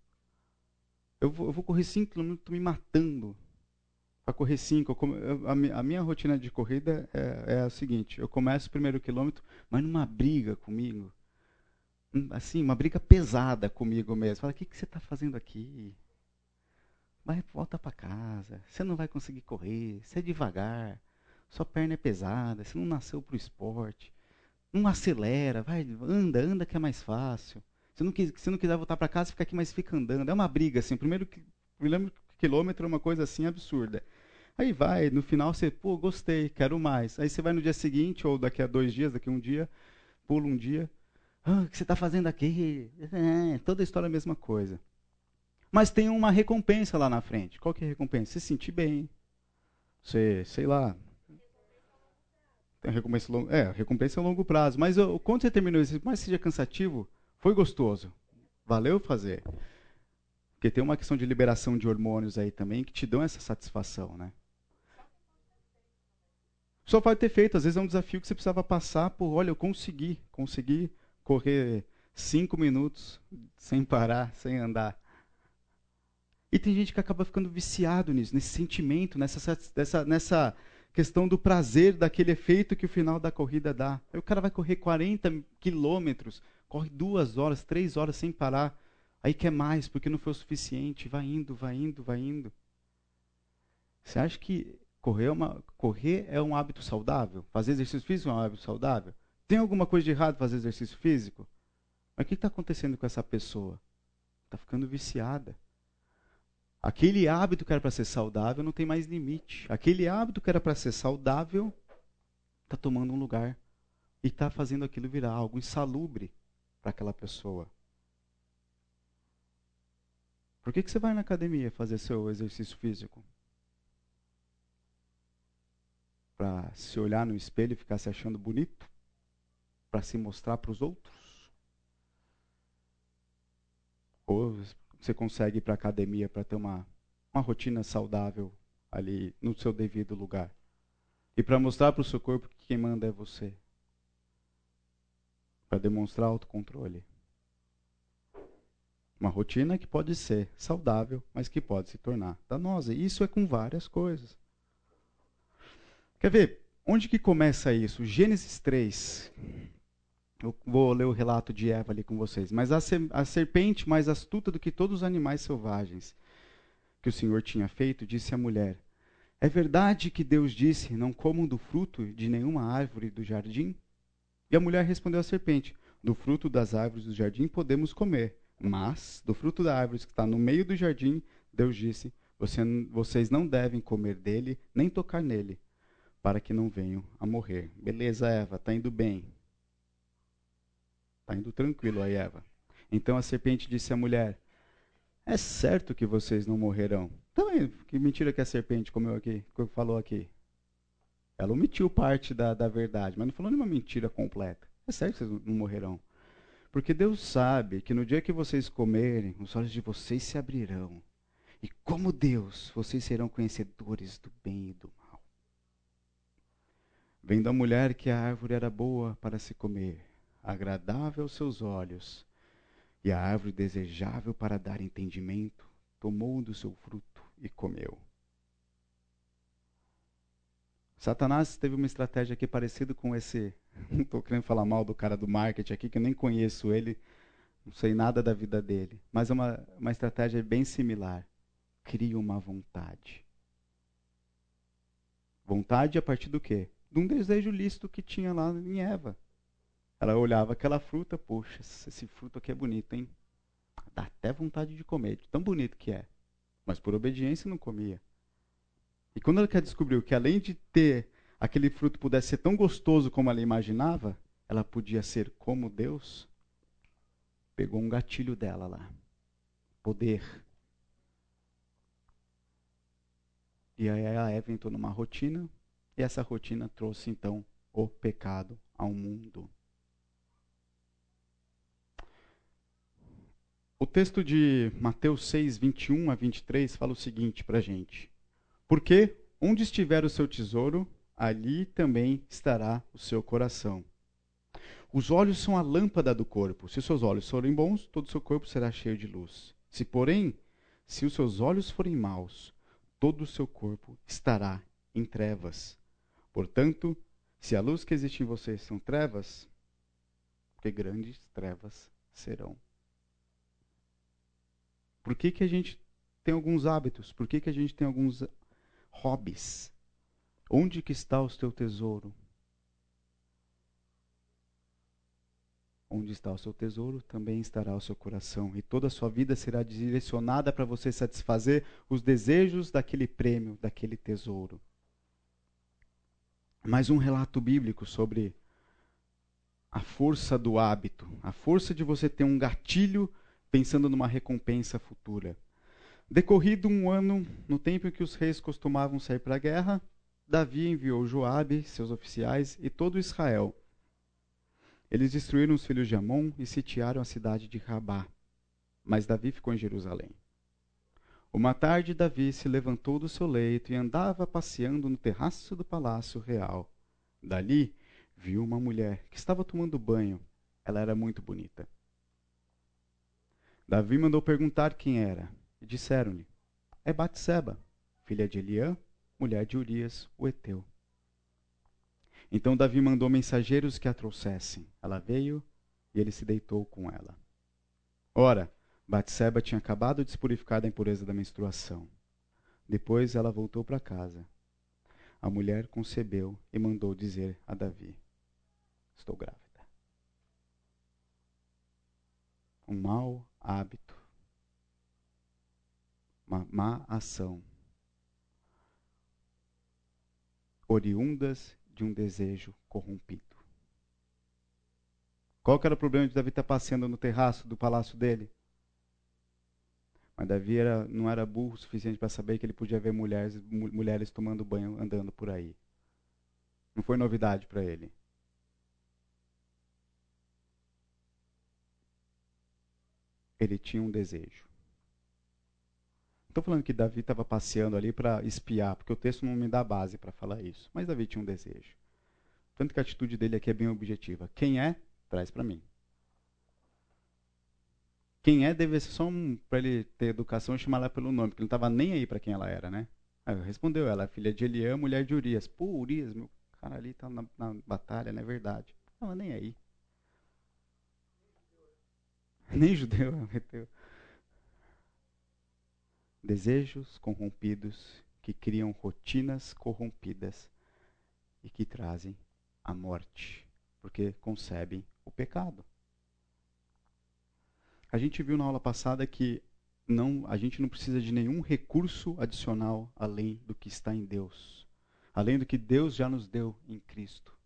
eu vou, eu vou correr 5 km, estou me matando para correr 5. A, a, minha rotina de corrida é, é a seguinte: eu começo o primeiro quilômetro, mas numa briga comigo. Assim, uma briga pesada comigo mesmo. Fala, o que, que você está fazendo aqui? Vai, volta para casa. Você não vai conseguir correr. Você é devagar. Sua perna é pesada. Você não nasceu para o esporte. Não acelera. Vai, anda, anda que é mais fácil. Se não, se não quiser voltar para casa, fica aqui, mas fica andando. É uma briga, assim. O primeiro quilômetro é uma coisa assim absurda. Aí vai, no final você, pô, gostei, quero mais. Aí você vai no dia seguinte, ou daqui a dois dias, daqui a um dia, pula um dia. Ah, o que você está fazendo aqui? É, toda a história é a mesma coisa. Mas tem uma recompensa lá na frente. Qual que é a recompensa? Você se sentir bem. Você, sei lá. Tem recompensa longo, é, recompensa a longo prazo. Mas quando você terminou isso, mais seja cansativo, foi gostoso. Valeu fazer. Porque tem uma questão de liberação de hormônios aí também que te dão essa satisfação, né? Só pode ter feito. Às vezes é um desafio que você precisava passar por, olha, eu consegui, consegui correr cinco minutos sem parar, sem andar. E tem gente que acaba ficando viciado nisso, nesse sentimento, nessa, nessa, nessa questão do prazer, daquele efeito que o final da corrida dá. Aí o cara vai correr 40 quilômetros corre duas horas, três horas sem parar. Aí quer mais, porque não foi o suficiente. Vai indo, vai indo, vai indo. Você acha que correr é, uma, correr é um hábito saudável? Fazer exercício físico é um hábito saudável? Tem alguma coisa de errado fazer exercício físico? Mas o que está acontecendo com essa pessoa? Está ficando viciada. Aquele hábito que era para ser saudável não tem mais limite. Aquele hábito que era para ser saudável está tomando um lugar e está fazendo aquilo virar algo insalubre para aquela pessoa. Por que, que você vai na academia fazer seu exercício físico? Para se olhar no espelho e ficar se achando bonito? Para se mostrar para os outros? Ou você consegue ir para a academia para ter uma, uma rotina saudável ali no seu devido lugar? E para mostrar para o seu corpo que quem manda é você. Para demonstrar autocontrole. Uma rotina que pode ser saudável, mas que pode se tornar danosa. E isso é com várias coisas. Quer ver? Onde que começa isso? Gênesis 3. Eu vou ler o relato de Eva ali com vocês. Mas a, serpente, mais astuta do que todos os animais selvagens que o Senhor tinha feito, disse à mulher: é verdade que Deus disse: Não comam do fruto de nenhuma árvore do jardim? E a mulher respondeu à serpente: Do fruto das árvores do jardim podemos comer, mas do fruto da árvore que está no meio do jardim, Deus disse: Você, Vocês não devem comer dele, nem tocar nele, para que não venham a morrer. Beleza, Eva, está indo bem. Está indo tranquilo aí, Eva. Então a serpente disse à mulher: É certo que vocês não morrerão. Também, que mentira que a serpente comeu aqui, falou aqui. Ela omitiu parte da, da verdade, mas não falou nenhuma mentira completa. É certo que vocês não morrerão. Porque Deus sabe que no dia que vocês comerem, os olhos de vocês se abrirão. E como Deus, vocês serão conhecedores do bem e do mal. Vendo a mulher que a árvore era boa para se comer, agradável aos seus olhos, e a árvore desejável para dar entendimento, tomou do seu fruto e comeu. Satanás teve uma estratégia aqui parecida com esse. Não estou querendo falar mal do cara do marketing aqui, que eu nem conheço ele, não sei nada da vida dele. Mas é uma, uma estratégia bem similar. Cria uma vontade. Vontade a partir do quê? De um desejo lícito que tinha lá em Eva. Ela olhava aquela fruta, poxa, esse fruto aqui é bonito, hein? Dá até vontade de comer, de tão bonito que é mas por obediência não comia. E quando ela descobriu que além de ter aquele fruto pudesse ser tão gostoso como ela imaginava, ela podia ser como Deus, pegou um gatilho dela lá. Poder. E aí a Eva entrou numa rotina, e essa rotina trouxe então o pecado ao mundo. O texto de Mateus 6, 21 a 23 fala o seguinte para a gente: Porque onde estiver o seu tesouro, ali também estará o seu coração. Os olhos são a lâmpada do corpo. Se os seus olhos forem bons, todo o seu corpo será cheio de luz. Se, porém, se os seus olhos forem maus, todo o seu corpo estará em trevas. Portanto, se a luz que existe em vocês são trevas, que grandes trevas serão. Por que, que a gente tem alguns hábitos? Por que, que a gente tem alguns hobbies? Onde que está o teu tesouro? Onde está o seu tesouro, também estará o seu coração, e toda a sua vida será direcionada para você satisfazer os desejos daquele prêmio, daquele tesouro. Mais um relato bíblico sobre a força do hábito, a força de você ter um gatilho pensando numa recompensa futura. Decorrido um ano, no tempo em que os reis costumavam sair para a guerra, Davi enviou Joabe, seus oficiais e todo Israel. Eles destruíram os filhos de Amon e sitiaram a cidade de Rabá. Mas Davi ficou em Jerusalém. Uma tarde, Davi se levantou do seu leito e andava passeando no terraço do palácio real. Dali, viu uma mulher que estava tomando banho. Ela era muito bonita. Davi mandou perguntar quem era, e disseram-lhe: É Batseba, filha de Eliã, mulher de Urias, o heteu. Então Davi mandou mensageiros que a trouxessem. Ela veio e ele se deitou com ela. Ora, Batseba tinha acabado de se purificar da impureza da menstruação. Depois ela voltou para casa. A mulher concebeu e mandou dizer a Davi: Estou grávida. Um mau hábito, uma má ação, oriundas de um desejo corrompido. Qual que era o problema de Davi estar passeando no terraço do palácio dele? Mas Davi era, não era burro o suficiente para saber que ele podia ver mulheres, mulheres tomando banho andando por aí. Não foi novidade para ele. Ele tinha um desejo. Estou falando que Davi estava passeando ali para espiar, porque o texto não me dá base para falar isso. Mas Davi tinha um desejo. Tanto que a atitude dele aqui é bem objetiva. Quem é, traz para mim. Quem é deve ser só um, para ele ter educação e chamar ela pelo nome, porque ele não estava nem aí para quem ela era, né? Aí respondeu ela, filha de Eliã, mulher de Urias. Pô, Urias, meu cara ali está na, na, batalha, não é verdade. Não estava nem aí. Nem judeu, meteu. Desejos corrompidos que criam rotinas corrompidas e que trazem a morte, porque concebem o pecado. A gente viu na aula passada que não, a gente não precisa de nenhum recurso adicional além do que está em Deus, além do que Deus já nos deu em Cristo.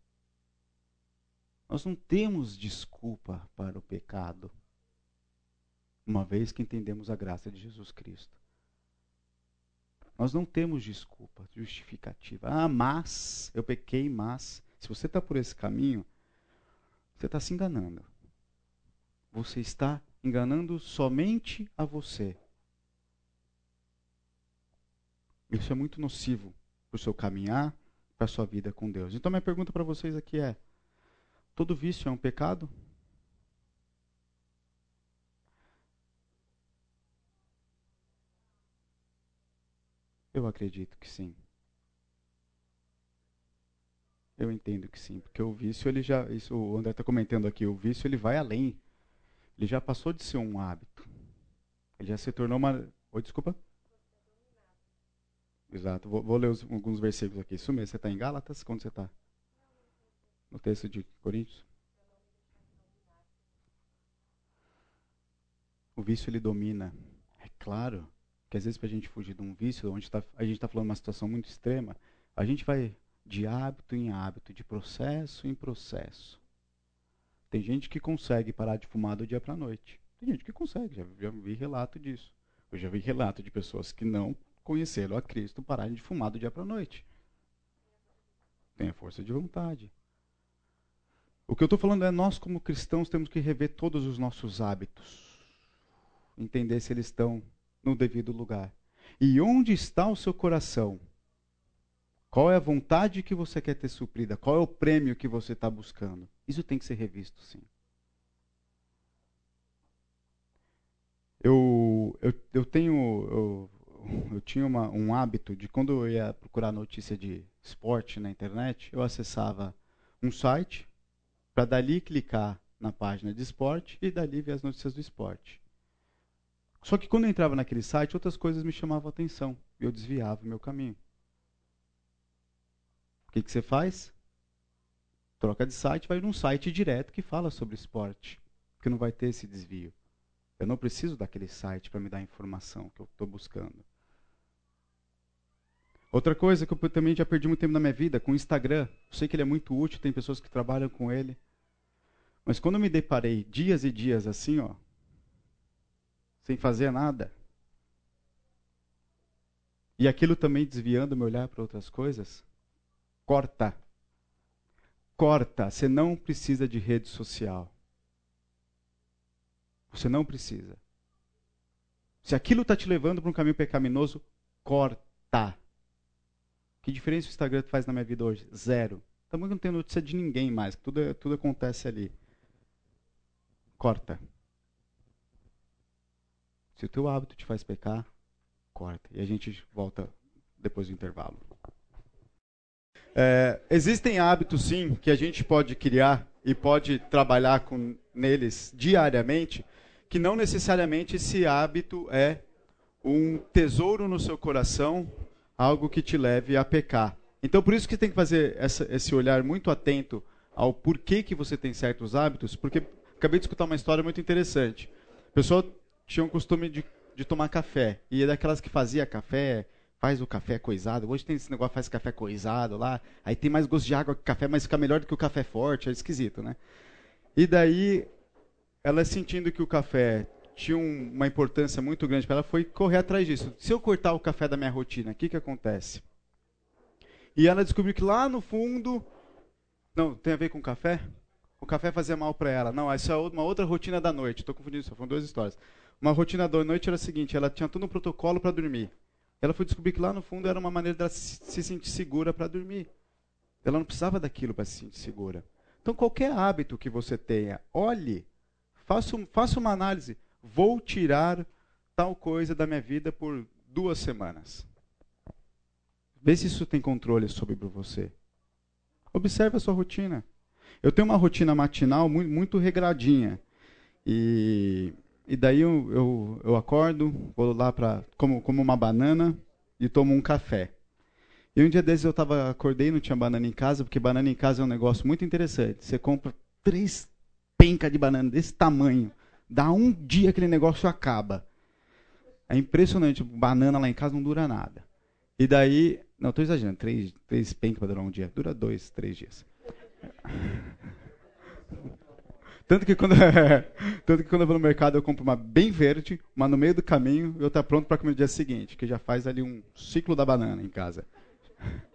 Nós não temos desculpa para o pecado, uma vez que entendemos a graça de Jesus Cristo. Nós não temos desculpa, justificativa. Ah, mas, eu pequei, mas. Se você está por esse caminho, você está se enganando. Você está enganando somente a você. Isso é muito nocivo para o seu caminhar, para a sua vida com Deus. Então, minha pergunta para vocês aqui é: todo vício é um pecado? Eu acredito que sim. Eu entendo que sim, porque o vício ele já, isso o André está comentando aqui, o vício ele vai além ele já passou de ser um hábito. Ele já se tornou uma. Oi, desculpa? Exato. Vou, vou ler os, alguns versículos aqui. Isso mesmo. Você está em Gálatas? Quando você está? No texto de Coríntios? O vício ele domina. É claro que às vezes para a gente fugir de um vício, onde tá, a gente está falando uma situação muito extrema, a gente vai de hábito em hábito, de processo em processo. Tem gente que consegue parar de fumar do dia para a noite. Tem gente que consegue, já, já vi relato disso. Eu já vi relato de pessoas que não conheceram a Cristo pararem de fumar do dia para a noite. Tem a força de vontade. O que eu estou falando é nós, como cristãos, temos que rever todos os nossos hábitos. Entender se eles estão no devido lugar. E onde está o seu coração? Qual é a vontade que você quer ter suprida? Qual é o prêmio que você está buscando? Isso tem que ser revisto, sim. Eu, eu, eu tenho. Eu, eu tinha uma, um hábito de quando eu ia procurar notícia de esporte na internet, eu acessava um site para dali clicar na página de esporte e dali ver as notícias do esporte. Só que quando eu entrava naquele site, outras coisas me chamavam a atenção eu desviava o meu caminho que, que você faz? Troca de site, vai num site direto que fala sobre esporte, porque não vai ter esse desvio. Eu não preciso daquele site para me dar a informação que eu estou buscando. Outra coisa que eu também já perdi muito tempo na minha vida, com o Instagram. Eu sei que ele é muito útil, tem pessoas que trabalham com ele. Mas quando eu me deparei dias e dias assim, ó, sem fazer nada, e aquilo também desviando meu olhar para outras coisas, Corta. Corta. Você não precisa de rede social. Você não precisa. Se aquilo está te levando para um caminho pecaminoso, corta. Que diferença o Instagram faz na minha vida hoje? Zero. Também não tenho notícia de ninguém mais. Tudo, tudo acontece ali. Corta. Se o teu hábito te faz pecar, corta. E a gente volta depois do intervalo. É, existem hábitos, sim, que a gente pode criar e pode trabalhar com neles diariamente, que não necessariamente esse hábito é um tesouro no seu coração, algo que te leve a pecar. Então, por isso que tem que fazer essa, esse olhar muito atento ao porquê que você tem certos hábitos, porque acabei de escutar uma história muito interessante. A pessoa tinha o costume de, de tomar café, e é daquelas que fazia café, faz o café coisado. Hoje tem esse negócio, faz café coisado lá. Aí tem mais gosto de água que café, mas fica melhor do que o café forte. É esquisito, né? E daí, ela sentindo que o café tinha um, uma importância muito grande para ela foi correr atrás disso. Se eu cortar o café da minha rotina, o que, que acontece? E ela descobriu que lá no fundo. Não, tem a ver com café? O café fazia mal para ela. Não, essa é uma outra rotina da noite. Estou confundindo isso, foram duas histórias. Uma rotina da noite era a seguinte: ela tinha todo um protocolo para dormir. Ela foi descobrir que lá no fundo era uma maneira dela se sentir segura para dormir. Ela não precisava daquilo para se sentir segura. Então, qualquer hábito que você tenha, olhe, faça, faça uma análise. Vou tirar tal coisa da minha vida por duas semanas. Vê se isso tem controle sobre você. Observe a sua rotina. Eu tenho uma rotina matinal muito, muito regradinha. E, e daí eu, eu, eu acordo, vou lá para como, como uma banana e tomo um café. E um dia desses eu tava, acordei não tinha banana em casa, porque banana em casa é um negócio muito interessante. Você compra três pencas de banana desse tamanho, dá um dia aquele negócio acaba. É impressionante, banana lá em casa não dura nada. E daí não, estou exagerando. Três, três pencas para durar um dia. Dura dois, três dias. Tanto que, quando, tanto que quando eu vou no mercado eu compro uma bem verde, uma no meio do caminho e outra pronta para comer no dia seguinte, que já faz ali um ciclo da banana em casa.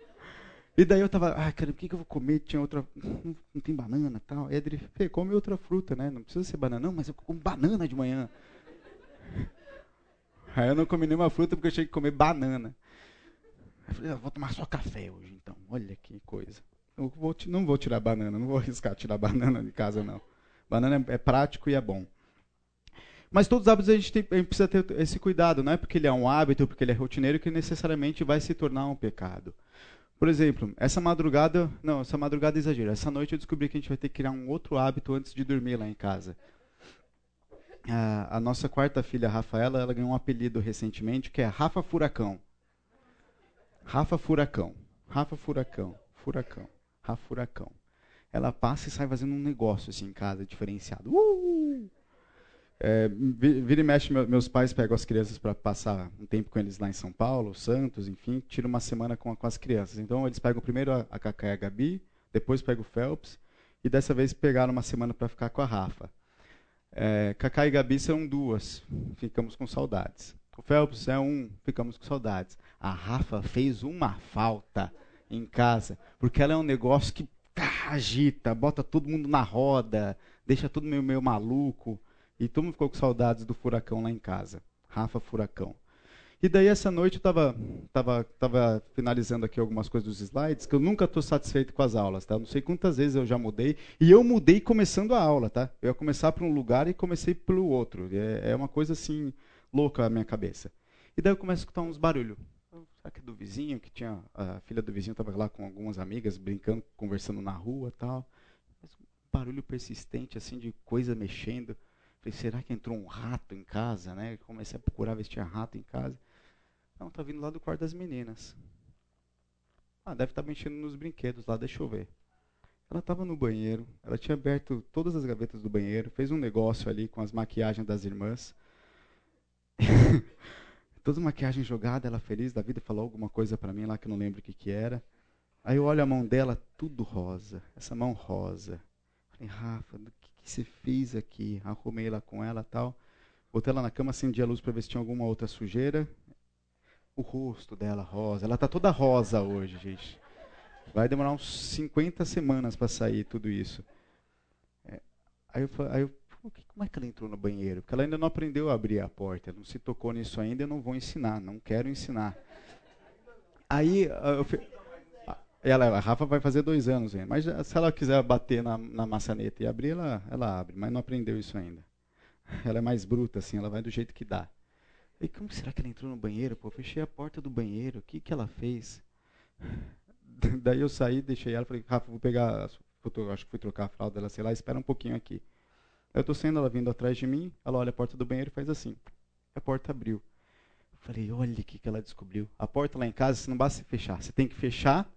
E daí eu tava, ah, cara, o que, que eu vou comer? Tinha outra, não, não tem banana tal. Aí ele, Fê, come outra fruta, né? Não precisa ser banana, não, mas eu como banana de manhã. Aí eu não comi nenhuma fruta porque eu tinha que comer banana. Eu falei, ah, vou tomar só café hoje, então. Olha que coisa. Eu vou, não vou tirar banana, não vou arriscar tirar banana de casa, não. Banana é, é prático e é bom. Mas todos os hábitos a gente, tem, a gente, precisa ter esse cuidado. Não é porque ele é um hábito, porque ele é rotineiro, que necessariamente vai se tornar um pecado. Por exemplo, essa madrugada, não, essa madrugada é. Essa noite eu descobri que a gente vai ter que criar um outro hábito antes de dormir lá em casa. A, a nossa quarta filha, Rafaela, ela ganhou um apelido recentemente que é Rafa Furacão. Rafa Furacão. Rafa Furacão. Furacão. Rafa Furacão. Ela passa e sai fazendo um negócio assim em casa, diferenciado. Uh! É, vira e mexe, meus pais pegam as crianças para passar um tempo com eles lá em São Paulo, Santos, enfim, tira uma semana com, com as crianças. Então eles pegam primeiro a, a Cacá e a Gabi, depois pegam o Phelps, e dessa vez pegaram uma semana para ficar com a Rafa. É, Cacá e Gabi são duas, ficamos com saudades. O Phelps é um, ficamos com saudades. A Rafa fez uma falta em casa, porque ela é um negócio que tá, agita, bota todo mundo na roda, deixa todo meio, meio maluco. E todo mundo ficou com saudades do furacão lá em casa. Rafa Furacão. E daí essa noite eu estava tava, tava finalizando aqui algumas coisas dos slides, que eu nunca estou satisfeito com as aulas, tá? Não sei quantas vezes eu já mudei. E eu mudei começando a aula, tá? Eu ia começar por um lugar e comecei pelo outro. É, é uma coisa assim louca a minha cabeça. E daí eu começo a escutar uns barulhos. Será que é do vizinho, que tinha a filha do vizinho estava lá com algumas amigas brincando, conversando na rua, tal. Mas um barulho persistente assim de coisa mexendo. Falei, será que entrou um rato em casa, né? Comecei a procurar ver se tinha rato em casa. Não, tá vindo lá do quarto das meninas. Ah, deve estar tá mexendo nos brinquedos lá, deixa eu ver. Ela estava no banheiro, ela tinha aberto todas as gavetas do banheiro, fez um negócio ali com as maquiagens das irmãs. Toda maquiagem jogada, ela feliz da vida, falou alguma coisa para mim lá que eu não lembro o que, que era. Aí eu olho a mão dela, tudo rosa, essa mão rosa. Falei, Rafa, o que, que você fez aqui? Arrumei lá com ela tal. Botei ela na cama, acendi a luz para ver se tinha alguma outra sujeira. O rosto dela rosa. Ela tá toda rosa hoje, gente. Vai demorar uns 50 semanas para sair tudo isso. É, aí, eu, aí eu como é que ela entrou no banheiro? Porque ela ainda não aprendeu a abrir a porta, não se tocou nisso ainda, eu não vou ensinar, não quero ensinar. Aí, eu, ela, a Rafa vai fazer dois anos ainda, mas se ela quiser bater na, na maçaneta e abrir, ela, ela abre, mas não aprendeu isso ainda. Ela é mais bruta, assim, ela vai do jeito que dá. E como será que ela entrou no banheiro? Pô, fechei a porta do banheiro, o que, que ela fez? Daí eu saí, deixei ela, falei, Rafa, vou pegar, acho que fui trocar a fralda dela, sei lá, espera um pouquinho aqui. Eu estou sendo ela vindo atrás de mim, ela olha a porta do banheiro e faz assim. A porta abriu. Eu falei, olha o que, que ela descobriu. A porta lá em casa, você não basta fechar, você tem que fechar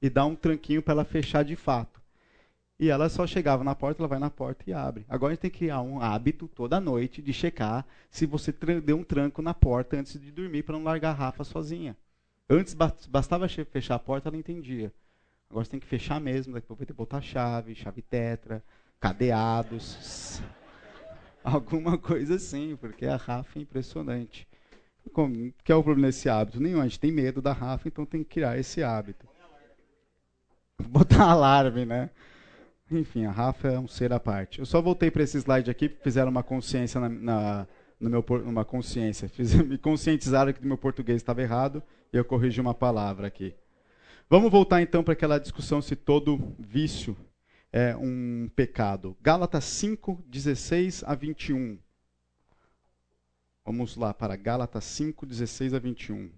e dar um tranquinho para ela fechar de fato. E ela só chegava na porta, ela vai na porta e abre. Agora a gente tem que criar um hábito toda noite de checar se você deu um tranco na porta antes de dormir para não largar a Rafa sozinha. Antes bastava fechar a porta, ela entendia. Agora você tem que fechar mesmo, daqui a pouco vai ter que botar chave, chave tetra, cadeados. Alguma coisa assim, porque a Rafa é impressionante. Como, que é o problema desse hábito? Nenhum, a gente tem medo da Rafa, então tem que criar esse hábito. Botar alarme, né? Enfim, a Rafa é um ser à parte. Eu só voltei para esse slide aqui, fizeram uma consciência na, na no meu uma consciência, Fiz, me conscientizaram que meu português estava errado e eu corrigi uma palavra aqui. Vamos voltar então para aquela discussão se todo vício é um pecado. Gálatas 5, 16 a 21. Vamos lá para Gálatas 5, 16 a 21.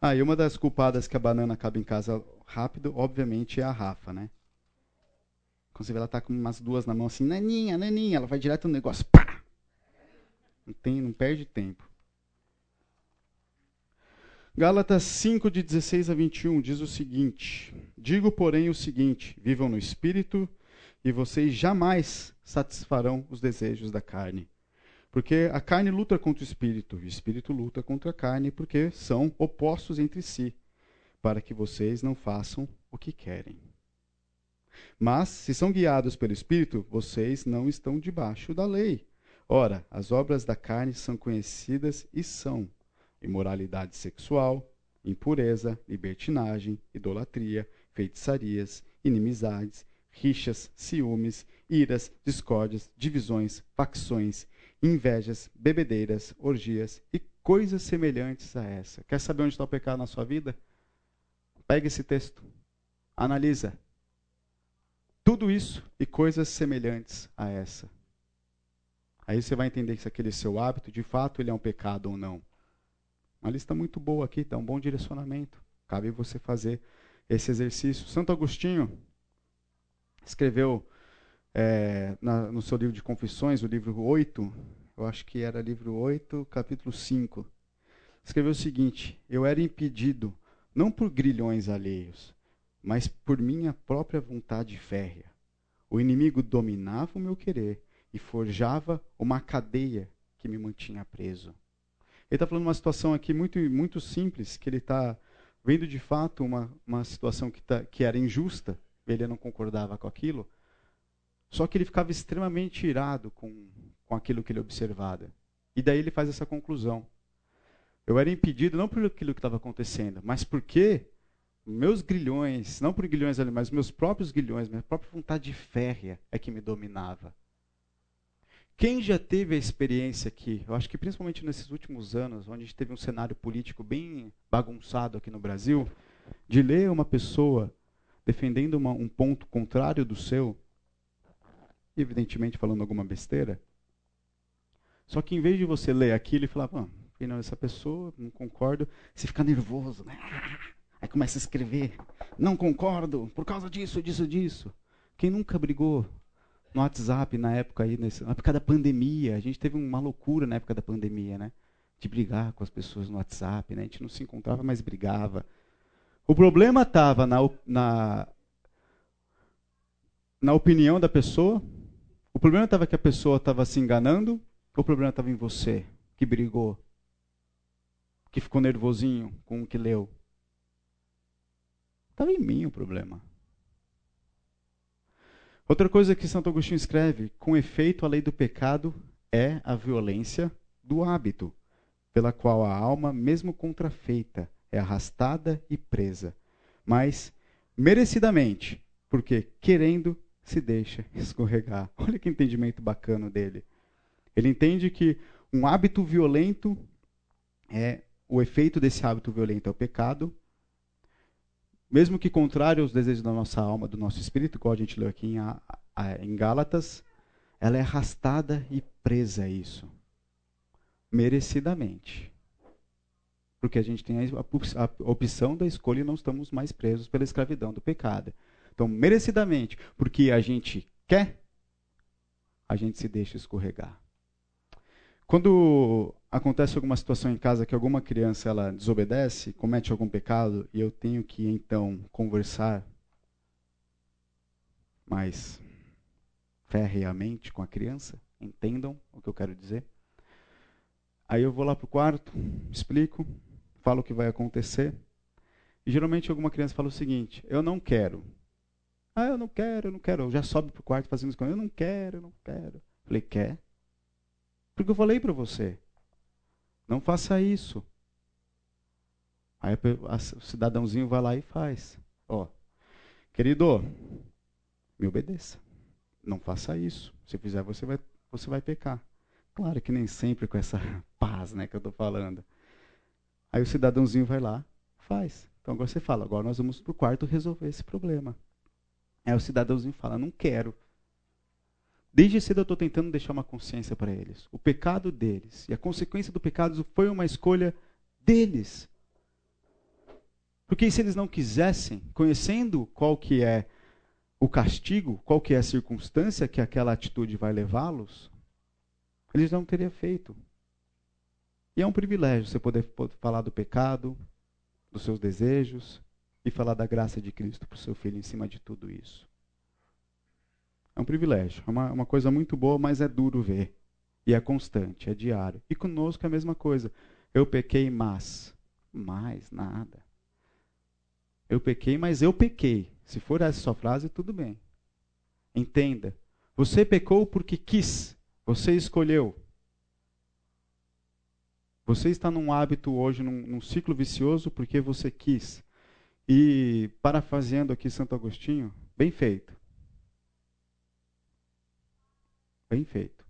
Ah, e uma das culpadas que a banana acaba em casa rápido, obviamente, é a Rafa, né? Vê ela tá com umas duas na mão assim, naninha, naninha, ela vai direto no negócio, pá! Não, tem, não perde tempo. Gálatas 5, de 16 a 21, diz o seguinte: Digo, porém, o seguinte: vivam no espírito, e vocês jamais satisfarão os desejos da carne. Porque a carne luta contra o espírito, e o espírito luta contra a carne, porque são opostos entre si, para que vocês não façam o que querem. Mas, se são guiados pelo espírito, vocês não estão debaixo da lei. Ora, as obras da carne são conhecidas e são imoralidade sexual, impureza, libertinagem, idolatria, feitiçarias, inimizades, rixas, ciúmes, iras, discórdias, divisões, facções, invejas, bebedeiras, orgias e coisas semelhantes a essa. Quer saber onde está o pecado na sua vida? Pega esse texto, analisa. Tudo isso e coisas semelhantes a essa. Aí você vai entender se aquele seu hábito, de fato, ele é um pecado ou não. Uma lista muito boa aqui, dá um bom direcionamento. Cabe você fazer esse exercício. Santo Agostinho escreveu é, na, no seu livro de Confissões, o livro 8, eu acho que era livro 8, capítulo 5. Escreveu o seguinte: Eu era impedido, não por grilhões alheios, mas por minha própria vontade férrea. O inimigo dominava o meu querer e forjava uma cadeia que me mantinha preso. Ele está falando uma situação aqui muito, muito simples, que ele está vendo de fato uma, uma situação que, tá, que era injusta, ele não concordava com aquilo, só que ele ficava extremamente irado com, com aquilo que ele observava. E daí ele faz essa conclusão. Eu era impedido não por aquilo que estava acontecendo, mas porque meus grilhões, não por grilhões ali, mas meus próprios grilhões, minha própria vontade férrea é que me dominava. Quem já teve a experiência aqui, eu acho que principalmente nesses últimos anos, onde a gente teve um cenário político bem bagunçado aqui no Brasil, de ler uma pessoa defendendo uma, um ponto contrário do seu, evidentemente falando alguma besteira, só que em vez de você ler aquilo e falar, não, essa pessoa, não concordo, você fica nervoso, né? Aí começa a escrever, não concordo, por causa disso, disso, disso. Quem nunca brigou no WhatsApp na época aí, nesse, na época da pandemia. A gente teve uma loucura na época da pandemia, né? De brigar com as pessoas no WhatsApp, né? A gente não se encontrava, mas brigava. O problema estava na, na, na opinião da pessoa. O problema estava que a pessoa estava se enganando. O problema estava em você, que brigou, que ficou nervosinho com o que leu. Estava em mim o problema. Outra coisa que Santo Agostinho escreve: com efeito, a lei do pecado é a violência do hábito, pela qual a alma, mesmo contrafeita, é arrastada e presa, mas merecidamente, porque querendo se deixa escorregar. Olha que entendimento bacana dele. Ele entende que um hábito violento é o efeito desse hábito violento é o pecado, mesmo que contrário aos desejos da nossa alma, do nosso espírito, igual a gente leu aqui em, a, a, em Gálatas, ela é arrastada e presa a isso. Merecidamente. Porque a gente tem a, a opção da escolha e não estamos mais presos pela escravidão do pecado. Então, merecidamente, porque a gente quer, a gente se deixa escorregar. Quando acontece alguma situação em casa que alguma criança ela desobedece, comete algum pecado e eu tenho que então conversar mais ferreamente com a criança, entendam o que eu quero dizer. Aí eu vou lá para o quarto, explico, falo o que vai acontecer. E geralmente alguma criança fala o seguinte: eu não quero. Ah, eu não quero, eu não quero. Eu já sobe pro quarto fazendo isso. Eu não quero, eu não quero. Falei, quer? Porque eu falei para você. Não faça isso. Aí o cidadãozinho vai lá e faz. Ó, querido, me obedeça. Não faça isso. Se fizer, você vai, você vai pecar. Claro que nem sempre com essa paz né, que eu estou falando. Aí o cidadãozinho vai lá, faz. Então agora você fala, agora nós vamos para o quarto resolver esse problema. Aí o cidadãozinho fala, não quero. Desde cedo eu estou tentando deixar uma consciência para eles. O pecado deles e a consequência do pecado foi uma escolha deles. Porque se eles não quisessem, conhecendo qual que é o castigo, qual que é a circunstância que aquela atitude vai levá-los, eles não teriam feito. E é um privilégio você poder falar do pecado, dos seus desejos e falar da graça de Cristo para o seu filho em cima de tudo isso. É um privilégio, é uma, uma coisa muito boa, mas é duro ver. E é constante, é diário. E conosco é a mesma coisa. Eu pequei, mas. Mais nada. Eu pequei, mas eu pequei. Se for essa sua frase, tudo bem. Entenda. Você pecou porque quis. Você escolheu. Você está num hábito hoje, num, num ciclo vicioso, porque você quis. E, parafraseando aqui Santo Agostinho, bem feito. Bem feito.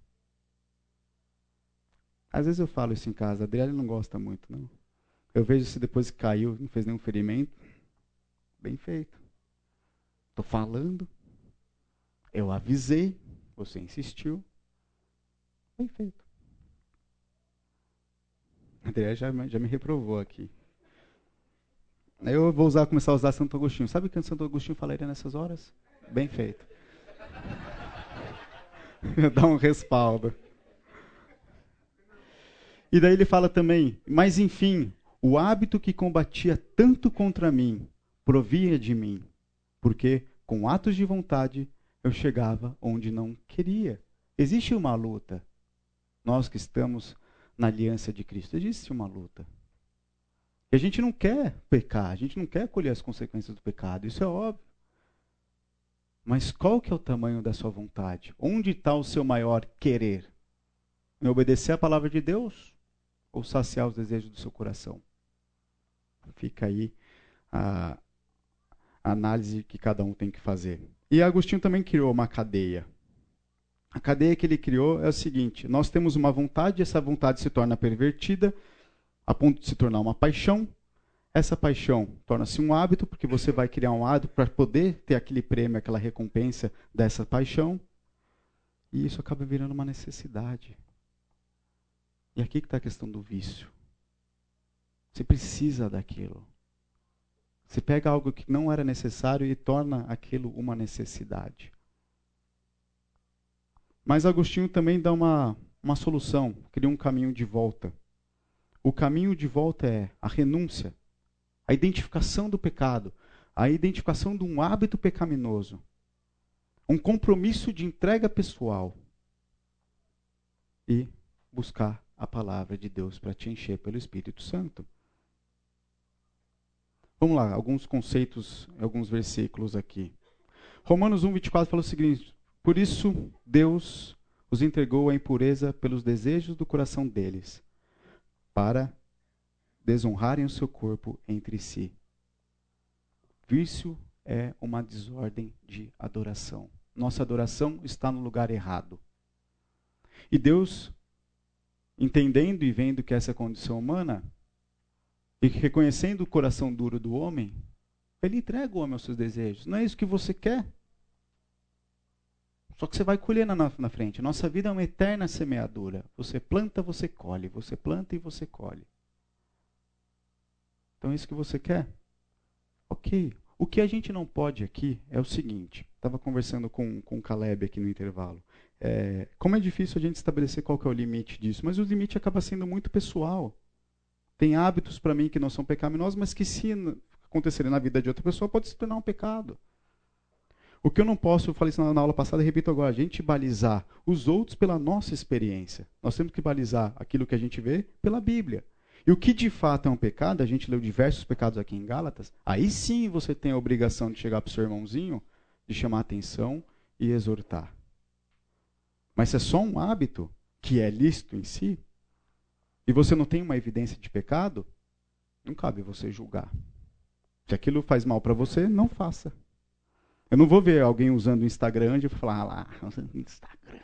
Às vezes eu falo isso em casa, a Adriana não gosta muito, não. Eu vejo se depois que caiu, não fez nenhum ferimento. Bem feito. Estou falando. Eu avisei. Você insistiu. Bem feito. A André já, já me reprovou aqui. Eu vou usar, começar a usar Santo Agostinho. Sabe o que Santo Agostinho falaria nessas horas? Bem feito. Dá um respaldo. E daí ele fala também, mas enfim, o hábito que combatia tanto contra mim provia de mim, porque com atos de vontade eu chegava onde não queria. Existe uma luta. Nós que estamos na aliança de Cristo, existe uma luta. E a gente não quer pecar, a gente não quer colher as consequências do pecado, isso é óbvio. Mas qual que é o tamanho da sua vontade? Onde está o seu maior querer? Em obedecer à palavra de Deus ou saciar os desejos do seu coração? Fica aí a, análise que cada um tem que fazer. E Agostinho também criou uma cadeia. A cadeia que ele criou é o seguinte: nós temos uma vontade, essa vontade se torna pervertida, a ponto de se tornar uma paixão. Essa paixão torna-se um hábito, porque você vai criar um hábito para poder ter aquele prêmio, aquela recompensa dessa paixão. E isso acaba virando uma necessidade. E aqui que está a questão do vício. Você precisa daquilo. Você pega algo que não era necessário e torna aquilo uma necessidade. Mas Agostinho também dá uma, uma solução, cria um caminho de volta. O caminho de volta é a renúncia, a identificação do pecado, a identificação de um hábito pecaminoso, um compromisso de entrega pessoal e buscar a palavra de Deus para te encher pelo Espírito Santo. Vamos lá, alguns conceitos, alguns versículos aqui. Romanos 1, 24 fala o seguinte: Por isso Deus os entregou à impureza pelos desejos do coração deles, para desonrarem o seu corpo entre si. Vício é uma desordem de adoração. Nossa adoração está no lugar errado. E Deus, entendendo e vendo que essa é a condição humana, e reconhecendo o coração duro do homem, ele entrega o homem aos seus desejos. Não é isso que você quer? Só que você vai colher na, na frente. Nossa vida é uma eterna semeadura. Você planta, você colhe. Você planta e você colhe. Então é isso que você quer? Ok. O que a gente não pode aqui é o seguinte. Estava conversando com, com o Caleb aqui no intervalo. É, como é difícil a gente estabelecer qual é o limite disso. Mas o limite acaba sendo muito pessoal. Tem hábitos para mim que não são pecaminosos, mas que se acontecerem na vida de outra pessoa pode se tornar um pecado. O que eu não posso, eu falei isso na aula passada e repito agora, a gente balizar os outros pela nossa experiência. Nós temos que balizar aquilo que a gente vê pela Bíblia. E o que de fato é um pecado, a gente leu diversos pecados aqui em Gálatas, aí sim você tem a obrigação de chegar para o seu irmãozinho de chamar atenção e exortar. Mas se é só um hábito que é lícito em si, e você não tem uma evidência de pecado, não cabe você julgar. Se aquilo faz mal para você, não faça. Eu não vou ver alguém usando o Instagram e falar, ah lá, Instagram.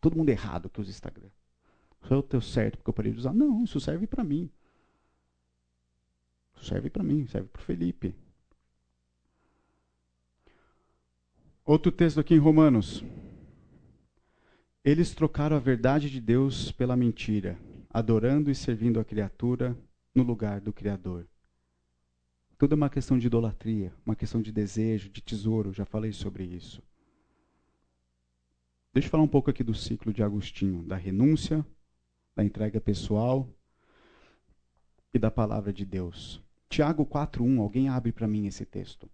Todo mundo errado que usa Instagram. Só eu tenho certo porque eu parei de usar. Não, isso serve para mim. Isso serve para mim, serve para o Felipe. Outro texto aqui em Romanos. Eles trocaram a verdade de Deus pela mentira, adorando e servindo a criatura no lugar do Criador. Tudo é uma questão de idolatria, uma questão de desejo, de tesouro, já falei sobre isso. Deixa eu falar um pouco aqui do ciclo de Agostinho, da renúncia, da entrega pessoal e da palavra de Deus. Tiago 4:1, alguém abre para mim esse texto.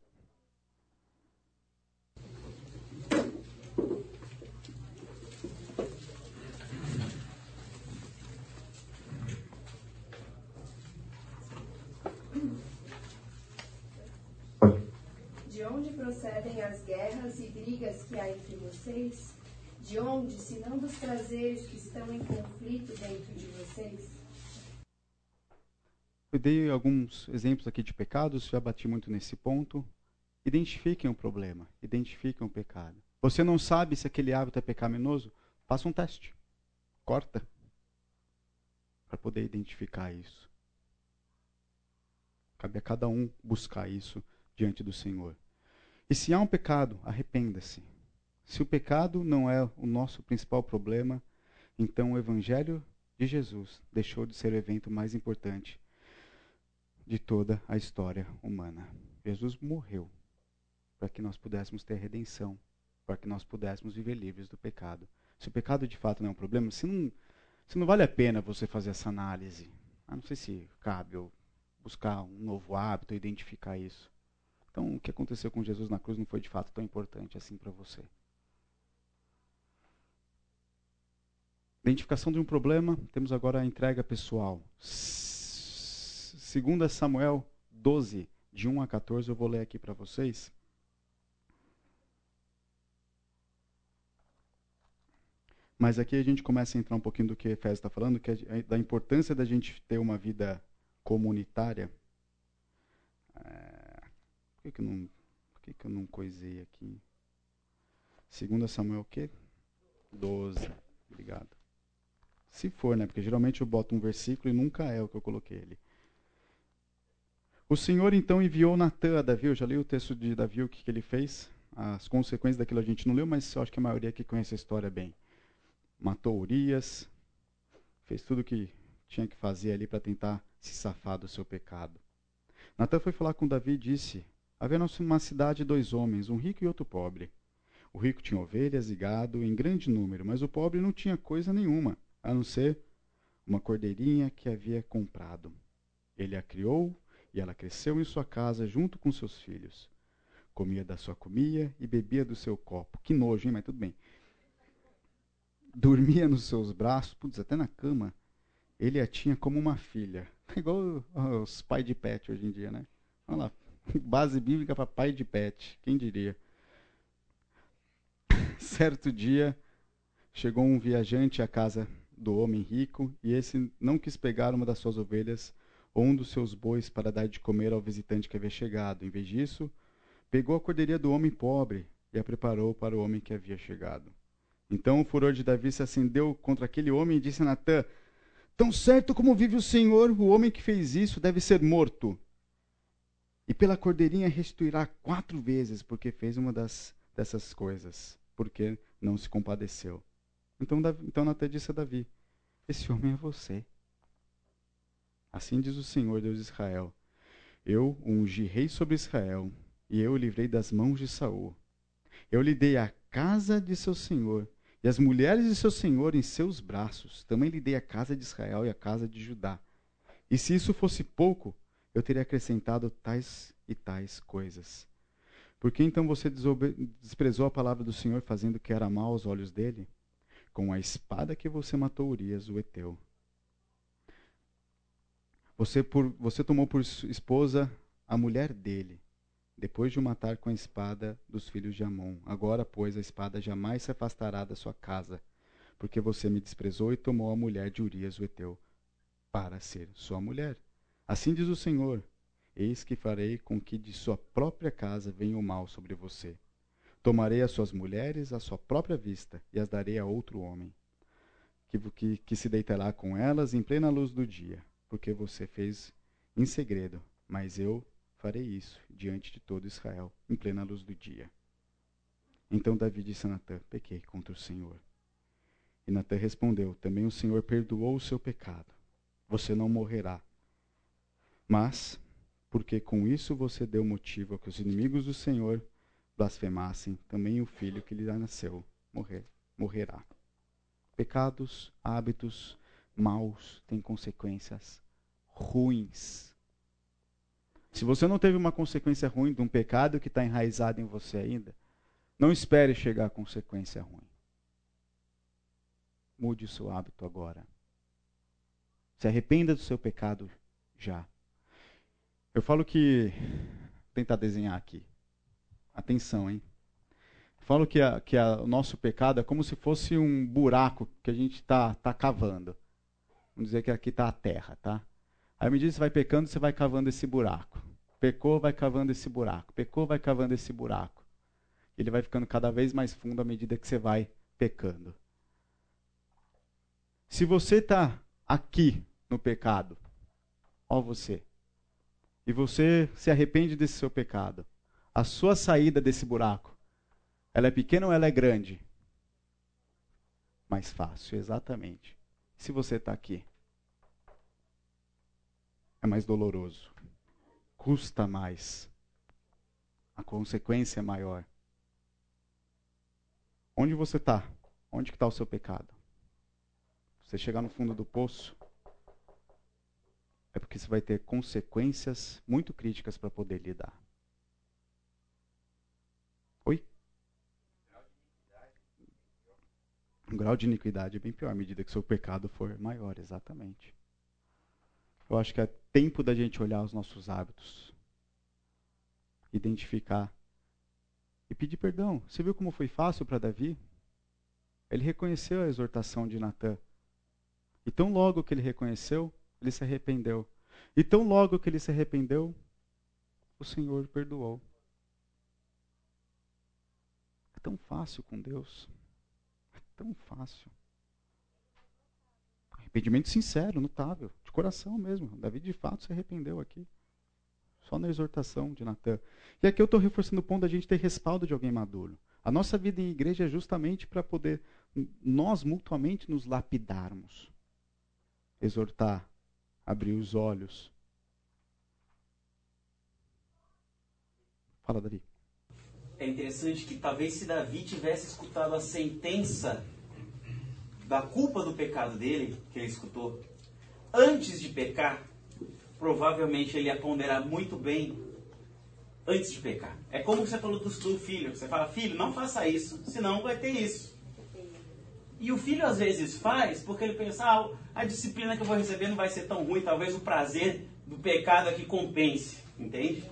procedem as guerras e brigas que há entre vocês? De onde, se não dos prazeres que estão em conflito dentro de vocês? Eu dei alguns exemplos aqui de pecados, já bati muito nesse ponto. Identifiquem o problema, identifiquem o pecado. Você não sabe se aquele hábito é pecaminoso? Faça um teste. Corta. Para poder identificar isso. Cabe a cada um buscar isso diante do Senhor. E se há um pecado, arrependa-se. Se o pecado não é o nosso principal problema, então o Evangelho de Jesus deixou de ser o evento mais importante de toda a história humana. Jesus morreu para que nós pudéssemos ter redenção, para que nós pudéssemos viver livres do pecado. Se o pecado de fato não é um problema, se não, se não vale a pena você fazer essa análise, ah, não sei se cabe eu buscar um novo hábito, identificar isso. Então, o que aconteceu com Jesus na cruz não foi de fato tão importante assim para você. Identificação de um problema, temos agora a entrega pessoal. Segunda Samuel 12, de 1 a 14, eu vou ler aqui para vocês. Mas aqui a gente começa a entrar um pouquinho do que Efésio está falando, que é da importância da gente ter uma vida comunitária. É, por que, que, eu, não, por que, que eu não coisei aqui? 2 Samuel o quê? 12. Obrigado. Se for, né? Porque geralmente eu boto um versículo e nunca é o que eu coloquei ali. O Senhor então enviou Natan a Davi. Eu já li o texto de Davi, o que, que ele fez. As consequências daquilo a gente não leu, mas eu acho que a maioria aqui conhece a história bem. Matou Urias, fez tudo o que tinha que fazer ali para tentar se safar do seu pecado. Natan foi falar com Davi e disse: Havia numa cidade dois homens, um rico e outro pobre. O rico tinha ovelhas e gado em grande número, mas o pobre não tinha coisa nenhuma, a não ser uma cordeirinha que havia comprado. Ele a criou e ela cresceu em sua casa junto com seus filhos. Comia da sua comida e bebia do seu copo. Que nojo, hein? Mas tudo bem. Dormia nos seus braços, putz, até na cama. Ele a tinha como uma filha. Igual os pais de pet hoje em dia, né? Olha lá, Base bíblica para pai de pet, quem diria? Certo dia, chegou um viajante à casa do homem rico e esse não quis pegar uma das suas ovelhas ou um dos seus bois para dar de comer ao visitante que havia chegado. Em vez disso, pegou a cordeirinha do homem pobre e a preparou para o homem que havia chegado. Então o furor de Davi se acendeu contra aquele homem e disse a Natã: Tão certo como vive o Senhor, o homem que fez isso deve ser morto. E pela cordeirinha restituirá quatro vezes, porque fez uma das, dessas coisas, porque não se compadeceu. Então, então Natan disse a Davi: Esse homem é você. Assim diz o Senhor, Deus de Israel: Eu ungi rei sobre Israel, e eu o livrei das mãos de Saul. Eu lhe dei a casa de seu senhor, e as mulheres de seu senhor em seus braços. Também lhe dei a casa de Israel e a casa de Judá. E se isso fosse pouco, eu teria acrescentado tais e tais coisas. Por que então você desprezou a palavra do Senhor, fazendo o que era mal aos olhos dele? Com a espada que você matou Urias, o Eteu. Você, por, você tomou por esposa a mulher dele, depois de o matar com a espada dos filhos de Amon. Agora, pois, a espada jamais se afastará da sua casa, porque você me desprezou e tomou a mulher de Urias o Eteu para ser sua mulher. Assim diz o Senhor: Eis que farei com que de sua própria casa venha o mal sobre você. Tomarei as suas mulheres à sua própria vista e as darei a outro homem, que, que, que se deitará com elas em plena luz do dia, porque você fez em segredo, mas eu farei isso diante de todo Israel, em plena luz do dia. Então Davi disse a Natã: Pequei contra o Senhor. E Natã respondeu: Também o Senhor perdoou o seu pecado. Você não morrerá. Mas, porque com isso você deu motivo a que os inimigos do Senhor blasfemassem, também o filho que lhe nasceu morrer, morrerá. Pecados, hábitos maus têm consequências ruins se você não teve uma consequência ruim de um pecado que está enraizado em você ainda, não espere chegar a consequência ruim. Mude o seu hábito agora. Se arrependa do seu pecado já. Eu falo que. Vou tentar desenhar aqui. Atenção, hein? Falo que, a, que a, o nosso pecado é como se fosse um buraco que a gente está tá cavando. Vamos dizer que aqui está a terra, tá? Aí, à medida que você vai pecando, você vai cavando esse buraco. Pecou, vai cavando esse buraco. Pecou, vai cavando esse buraco. Ele vai ficando cada vez mais fundo à medida que você vai pecando. Se você está aqui no pecado, ó você, e você se arrepende desse seu pecado, a sua saída desse buraco, ela é pequena ou ela é grande? Mais fácil, exatamente. Se você está aqui, é mais doloroso. Custa mais. A consequência é maior. Onde você está? Onde está o seu pecado? Você chegar no fundo do poço, é porque você vai ter consequências muito críticas para poder lidar. Oi? Um grau de iniquidade é bem pior à medida que seu pecado for maior, exatamente. Eu acho que é tempo da gente olhar os nossos hábitos, identificar e pedir perdão. Você viu como foi fácil para Davi? Ele reconheceu a exortação de Natã. E tão logo que ele reconheceu, ele se arrependeu. E tão logo que ele se arrependeu, o Senhor perdoou. É tão fácil com Deus. Tão fácil. Arrependimento sincero, notável, de coração mesmo. Davi de fato se arrependeu aqui. Só na exortação de Natan. E aqui eu estou reforçando o ponto da gente ter respaldo de alguém maduro. A nossa vida em igreja é justamente para poder nós mutuamente nos lapidarmos. Exortar, abrir os olhos. Fala, Davi. É interessante que talvez se Davi tivesse escutado a sentença da culpa do pecado dele, que ele escutou, antes de pecar, provavelmente ele ia ponderar muito bem antes de pecar. É como você falou do seu filho. Você fala, filho, não faça isso, senão vai ter isso. E o filho às vezes faz porque ele pensa, ah, a disciplina que eu vou receber não vai ser tão ruim, talvez o prazer do pecado aqui compense, entende?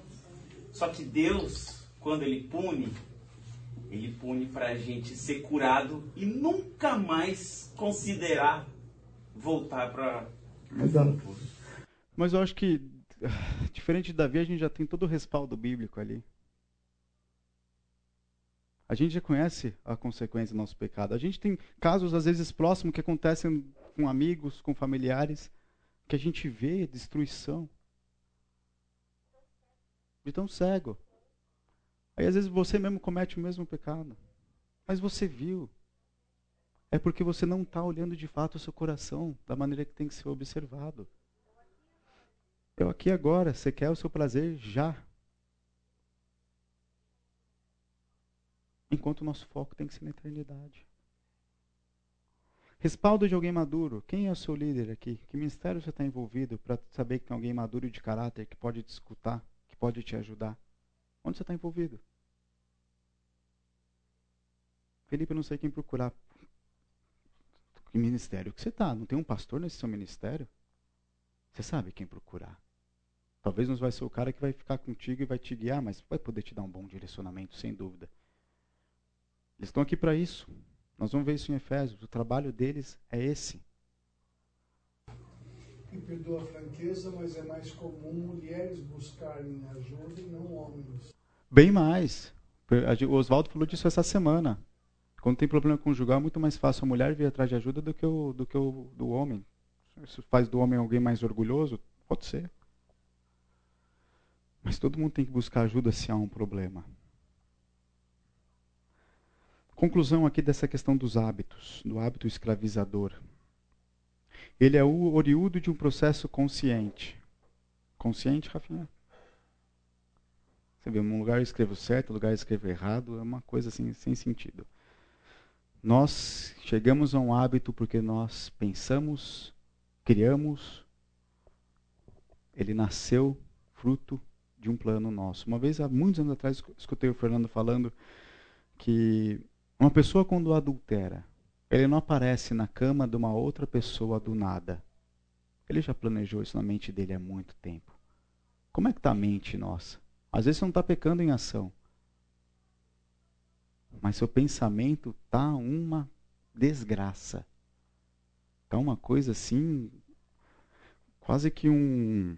Só que Deus, quando ele pune, ele pune para a gente ser curado e nunca mais considerar voltar para. Mas eu acho que, diferente de Davi, a gente já tem todo o respaldo bíblico ali. A gente já conhece a consequência do nosso pecado. A gente tem casos, às vezes, próximos que acontecem com amigos, com familiares, que a gente vê destruição. De tão cego. Aí às vezes você mesmo comete o mesmo pecado. Mas você viu. É porque você não está olhando de fato o seu coração da maneira que tem que ser observado. Eu aqui agora, você quer o seu prazer já. Enquanto o nosso foco tem que ser na eternidade. Respaldo de alguém maduro. Quem é o seu líder aqui? Que ministério você está envolvido para saber que tem alguém maduro de caráter que pode te escutar, que pode te ajudar? Onde você está envolvido? Felipe, eu não sei quem procurar. Que ministério que você está? Não tem um pastor nesse seu ministério? Você sabe quem procurar. Talvez não vai ser o cara que vai ficar contigo e vai te guiar, mas vai poder te dar um bom direcionamento, sem dúvida. Eles estão aqui para isso. Nós vamos ver isso em Efésios. O trabalho deles é esse. E perdoa a franqueza, mas é mais comum mulheres buscarem ajuda e não homens. Bem mais. O Oswaldo falou disso essa semana. Quando tem problema conjugal, é muito mais fácil a mulher vir atrás de ajuda do que o, do, que o do homem. Isso faz do homem alguém mais orgulhoso? Pode ser. Mas todo mundo tem que buscar ajuda se há um problema. Conclusão aqui dessa questão dos hábitos, do hábito escravizador. Ele é o oriundo de um processo consciente. Consciente, Rafinha? Você vê, um lugar eu escrevo certo, um lugar eu escrevo errado, é uma coisa assim, sem sentido. Nós chegamos a um hábito porque nós pensamos, criamos, ele nasceu fruto de um plano nosso. Uma vez, há muitos anos atrás, escutei o Fernando falando que uma pessoa quando adultera, ele não aparece na cama de uma outra pessoa do nada. Ele já planejou isso na mente dele há muito tempo. Como é que está a mente nossa? Às vezes você não está pecando em ação. Mas seu pensamento está uma desgraça. Está uma coisa assim, quase que um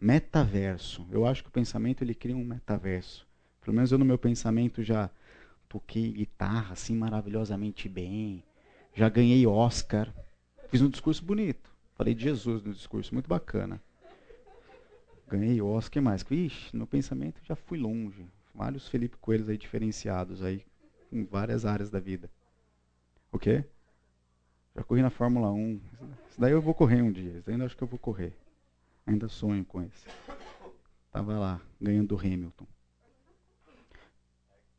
metaverso. Eu acho que o pensamento ele cria um metaverso. Pelo menos eu no meu pensamento já toquei guitarra assim maravilhosamente bem, já ganhei Oscar, fiz um discurso bonito, falei de Jesus no discurso, muito bacana. Ganhei Oscar e mais. Ixi, no pensamento já fui longe. Vários Felipe Coelhos aí diferenciados aí em várias áreas da vida. O quê? Já corri na Fórmula 1. Isso daí eu vou correr um dia. Isso eu acho que eu vou correr. Ainda sonho com esse. Tava lá, ganhando do Hamilton.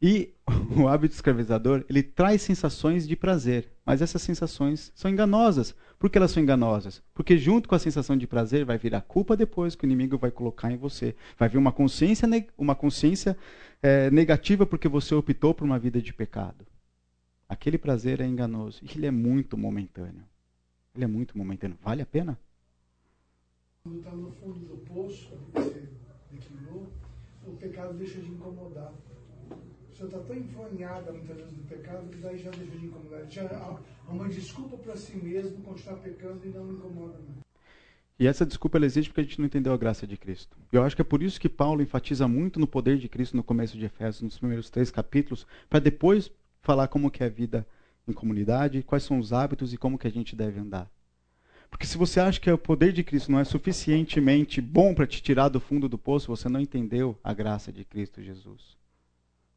E o hábito escravizador, ele traz sensações de prazer, mas essas sensações são enganosas. Por que elas são enganosas? Porque junto com a sensação de prazer vai vir a culpa depois que o inimigo vai colocar em você. Vai vir uma consciência, uma consciência é, negativa porque você optou por uma vida de pecado. Aquele prazer é enganoso e ele é muito momentâneo. Ele é muito momentâneo. Vale a pena? Quando está no fundo do poço, você declinou, o pecado deixa de incomodar você está tão enfanhada muitas vezes do pecado que daí já deixa de incomodar. Já há uma desculpa para si mesmo continuar pecando e não incomoda mais. E essa desculpa ela existe porque a gente não entendeu a graça de Cristo. E eu acho que é por isso que Paulo enfatiza muito no poder de Cristo no começo de Efésios, nos primeiros três capítulos, para depois falar como que é a vida em comunidade, quais são os hábitos e como que a gente deve andar. Porque se você acha que o poder de Cristo não é suficientemente bom para te tirar do fundo do poço, você não entendeu a graça de Cristo Jesus.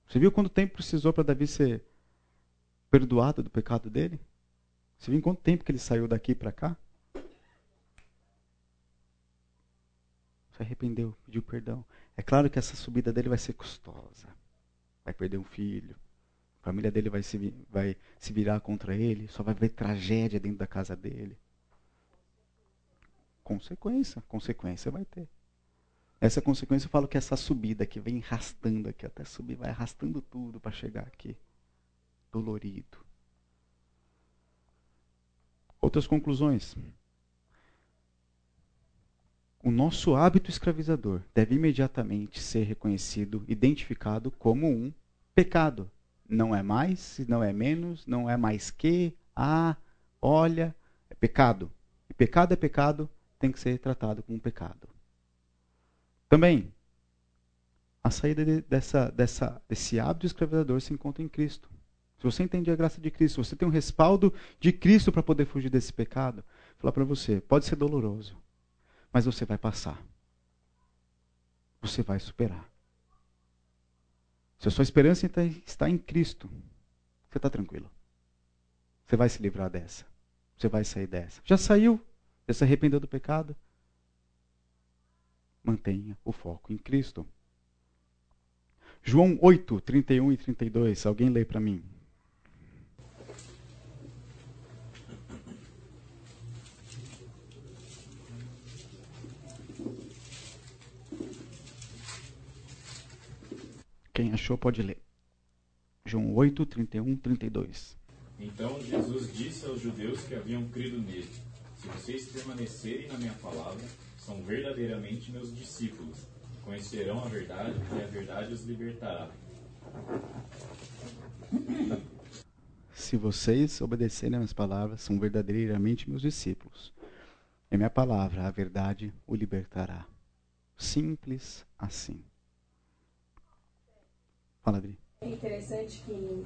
Você viu quanto tempo precisou para Davi ser perdoado do pecado dele? Você viu quanto tempo que ele saiu daqui para cá? Se arrependeu, pediu perdão. É claro que essa subida dele vai ser custosa. Vai perder um filho. A família dele vai se, vai se virar contra ele. Só vai ver tragédia dentro da casa dele. Consequência, consequência vai ter. Essa consequência eu falo que essa subida que vem arrastando aqui até subir, vai arrastando tudo para chegar aqui. Dolorido. Outras conclusões. O nosso hábito escravizador deve imediatamente ser reconhecido, identificado como um pecado. Não é mais, não é menos, não é mais que, ah, olha, é pecado. E pecado é pecado, tem que ser tratado como um pecado. Também, a saída de, dessa, dessa, desse hábito escravizador se encontra em Cristo. Se você entende a graça de Cristo, você tem um respaldo de Cristo para poder fugir desse pecado, vou falar para você, pode ser doloroso, mas você vai passar. Você vai superar. Se a sua esperança está em Cristo, você está tranquilo. Você vai se livrar dessa. Você vai sair dessa. Já saiu? Já se arrependeu do pecado? mantenha o foco em Cristo. João 8, 31 e 32. Alguém lê para mim. Quem achou pode ler. João 8, 31, 32. Então Jesus disse aos judeus que haviam crido nele: Se vocês permanecerem na minha palavra, são verdadeiramente meus discípulos. Conhecerão a verdade e a verdade os libertará. Se vocês obedecerem às minhas palavras, são verdadeiramente meus discípulos. É minha palavra, a verdade o libertará. Simples assim. Fala, Adri. É interessante que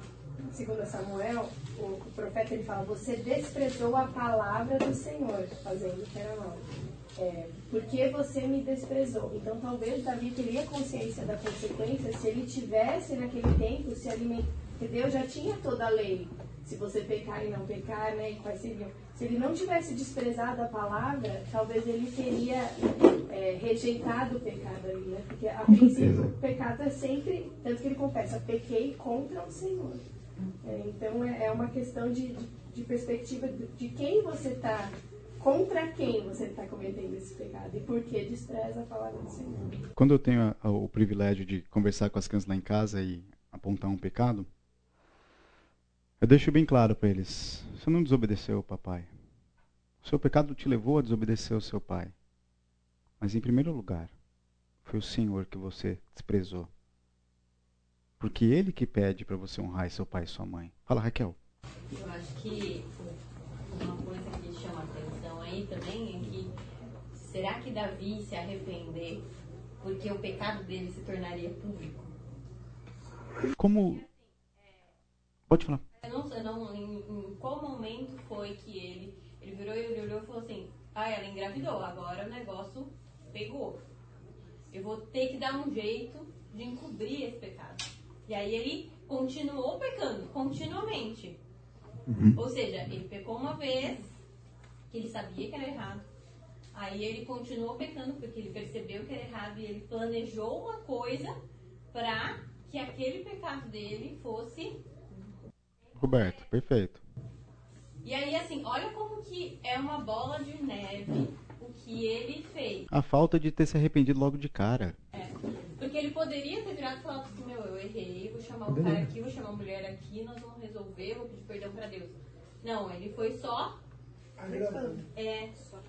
2 Samuel, o profeta ele fala, você desprezou a palavra do Senhor, fazendo o que era mal. É, porque você me desprezou. Então talvez Davi teria consciência da consequência se ele tivesse naquele tempo se alimentando. Porque Deus já tinha toda a lei. Se você pecar e não pecar, né? E quais seriam. Se ele não tivesse desprezado a palavra, talvez ele teria é, rejeitado o pecado ali, né? Porque a princípio o pecado é sempre, tanto que ele confessa, pequei contra o Senhor. É, então é, é, uma questão de, de, de perspectiva de, de quem você está contra quem você está cometendo esse pecado e por que despreza a palavra do Senhor. Quando eu tenho a, a, o privilégio de conversar com as crianças lá em casa e apontar um pecado, eu deixo bem claro para eles: você não desobedeceu o papai. O seu pecado te levou a desobedecer o seu pai. Mas em primeiro lugar, foi o Senhor que você desprezou. Porque ele que pede para você honrar seu pai e sua mãe. Fala, Raquel. Eu acho que uma coisa que chama atenção aí também é que será que Davi se arrepender porque o pecado dele se tornaria público? Como. Pode falar. Eu não sei não, em, em, qual momento foi que ele, ele virou e ele olhou e falou assim, ah, ela engravidou, agora o negócio pegou. Eu vou ter que dar um jeito de encobrir esse pecado. E aí ele continuou pecando, continuamente. Uhum. Ou seja, ele pecou uma vez, que ele sabia que era errado. Aí ele continuou pecando porque ele percebeu que era errado e ele planejou uma coisa para que aquele pecado dele fosse Roberto, perfeito. E aí, assim, olha como que é uma bola de neve o que ele fez. A falta de ter se arrependido logo de cara. É. Porque ele poderia ter virado e falado assim, meu, eu errei, vou chamar o um cara aqui, vou chamar a mulher aqui, nós vamos resolver, vou pedir perdão pra Deus. Não, ele foi só... É, só...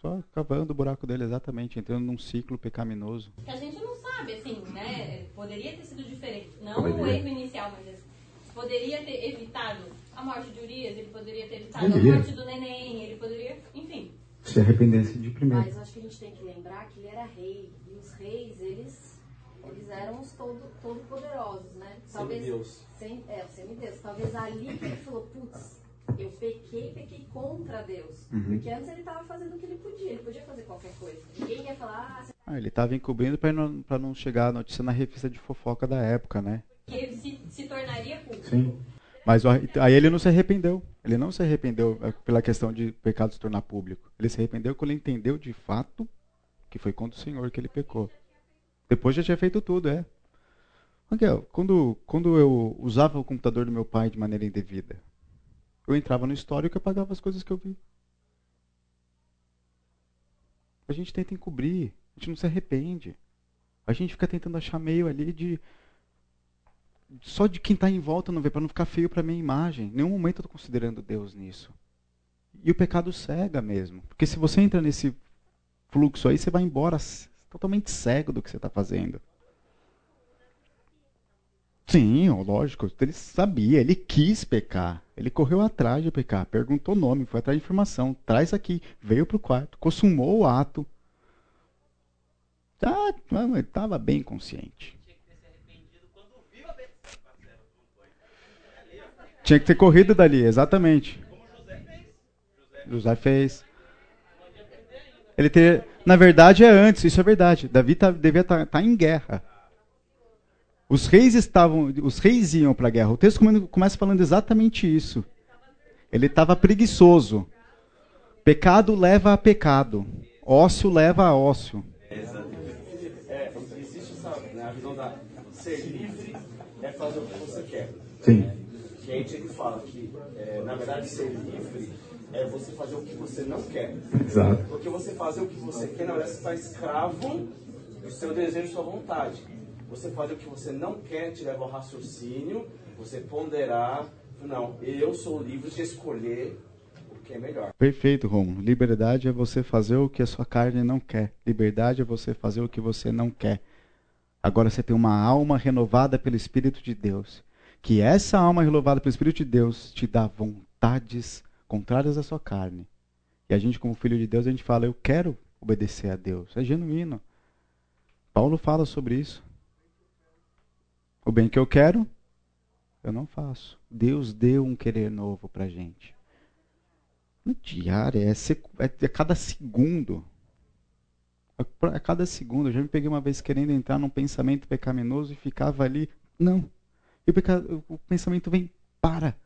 Só cavando o buraco dele, exatamente, entrando num ciclo pecaminoso. Que a gente não sabe, assim, né? Poderia ter sido diferente. Não o erro inicial, mas assim, poderia ter evitado a morte de Urias, ele poderia ter evitado poderia. a morte do neném, ele poderia, enfim. Se arrependesse de primeiro. Mas acho que a gente tem que lembrar que ele era rei. E os reis, eles, eles eram os todo, todo poderosos, né? Talvez, Semideus. Sem, é, o semideus. Talvez ali que ele falou, putz, eu pequei, pequei contra Deus. Uhum. Porque antes ele estava fazendo o que ele podia, ele podia fazer qualquer coisa. Ninguém ia falar, ah, você... ah ele estava encobrindo para não, não chegar a notícia na revista de fofoca da época, né? Que ele se, se tornaria público. Sim. Mas aí ele não se arrependeu. Ele não se arrependeu é, pela questão de pecado se tornar público. Ele se arrependeu quando ele entendeu de fato que foi contra o Senhor que ele pecou. Depois já tinha feito tudo, é. Miguel, quando, quando eu usava o computador do meu pai de maneira indevida, eu entrava no histórico e apagava as coisas que eu vi. A gente tenta encobrir, a gente não se arrepende. A gente fica tentando achar meio ali de só de quem está em volta não vê, para não ficar feio para minha imagem. Em nenhum momento eu estou considerando Deus nisso. E o pecado cega mesmo. Porque se você entra nesse fluxo aí, você vai embora totalmente cego do que você está fazendo. Sim, lógico. Ele sabia, ele quis pecar. Ele correu atrás de pecar, perguntou o nome, foi atrás de informação. Traz aqui, veio para o quarto, consumou o ato. Ah, estava bem consciente. Tinha que ter corrido dali, exatamente. José fez. Ele ter, na verdade é antes, isso é verdade. Davi tá, devia estar tá, tá em guerra. Os reis estavam, os reis iam para a guerra. O texto começa falando exatamente isso. Ele estava preguiçoso. Pecado leva a pecado. Ócio leva a ócio. É, existe essa, né, a visão da ser livre é fazer o que você quer. Sim. Que a gente fala que, é, na verdade, ser livre é você fazer o que você não quer. Exato. Porque você fazer o que você quer, na verdade, você está escravo do seu desejo e sua vontade. Você fazer o que você não quer te leva ao raciocínio, você ponderar, não, eu sou livre de escolher o que é melhor. Perfeito, Romulo. Liberdade é você fazer o que a sua carne não quer. Liberdade é você fazer o que você não quer. Agora você tem uma alma renovada pelo Espírito de Deus. Que essa alma renovada pelo Espírito de Deus te dá vontades contrárias à sua carne. E a gente, como filho de Deus, a gente fala: Eu quero obedecer a Deus. É genuíno. Paulo fala sobre isso. O bem que eu quero, eu não faço. Deus deu um querer novo para gente. No diário, é, é, é cada segundo. A cada segundo, eu já me peguei uma vez querendo entrar num pensamento pecaminoso e ficava ali. Não. E o, o pensamento vem, para.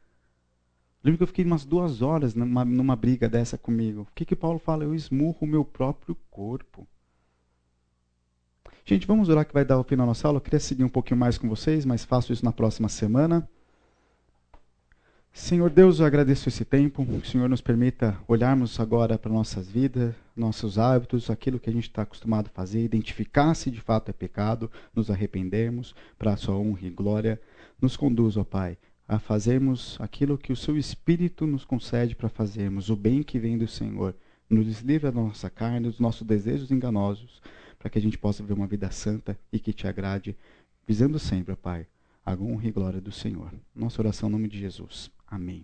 Lembro que eu fiquei umas duas horas numa, numa briga dessa comigo. O que, que Paulo fala? Eu esmurro o meu próprio corpo. Gente, vamos orar que vai dar o fim da nossa aula. Eu queria seguir um pouquinho mais com vocês, mas faço isso na próxima semana. Senhor Deus, eu agradeço esse tempo. Que o Senhor nos permita olharmos agora para nossas vidas, nossos hábitos, aquilo que a gente está acostumado a fazer, identificar se de fato é pecado, nos arrependermos para a sua honra e glória. Nos conduz, ó Pai, a fazermos aquilo que o Seu Espírito nos concede para fazermos, o bem que vem do Senhor. Nos livra da nossa carne, dos nossos desejos enganosos, para que a gente possa viver uma vida santa e que te agrade, visando sempre, ó Pai, a honra e glória do Senhor. Nossa oração em nome de Jesus. Amém.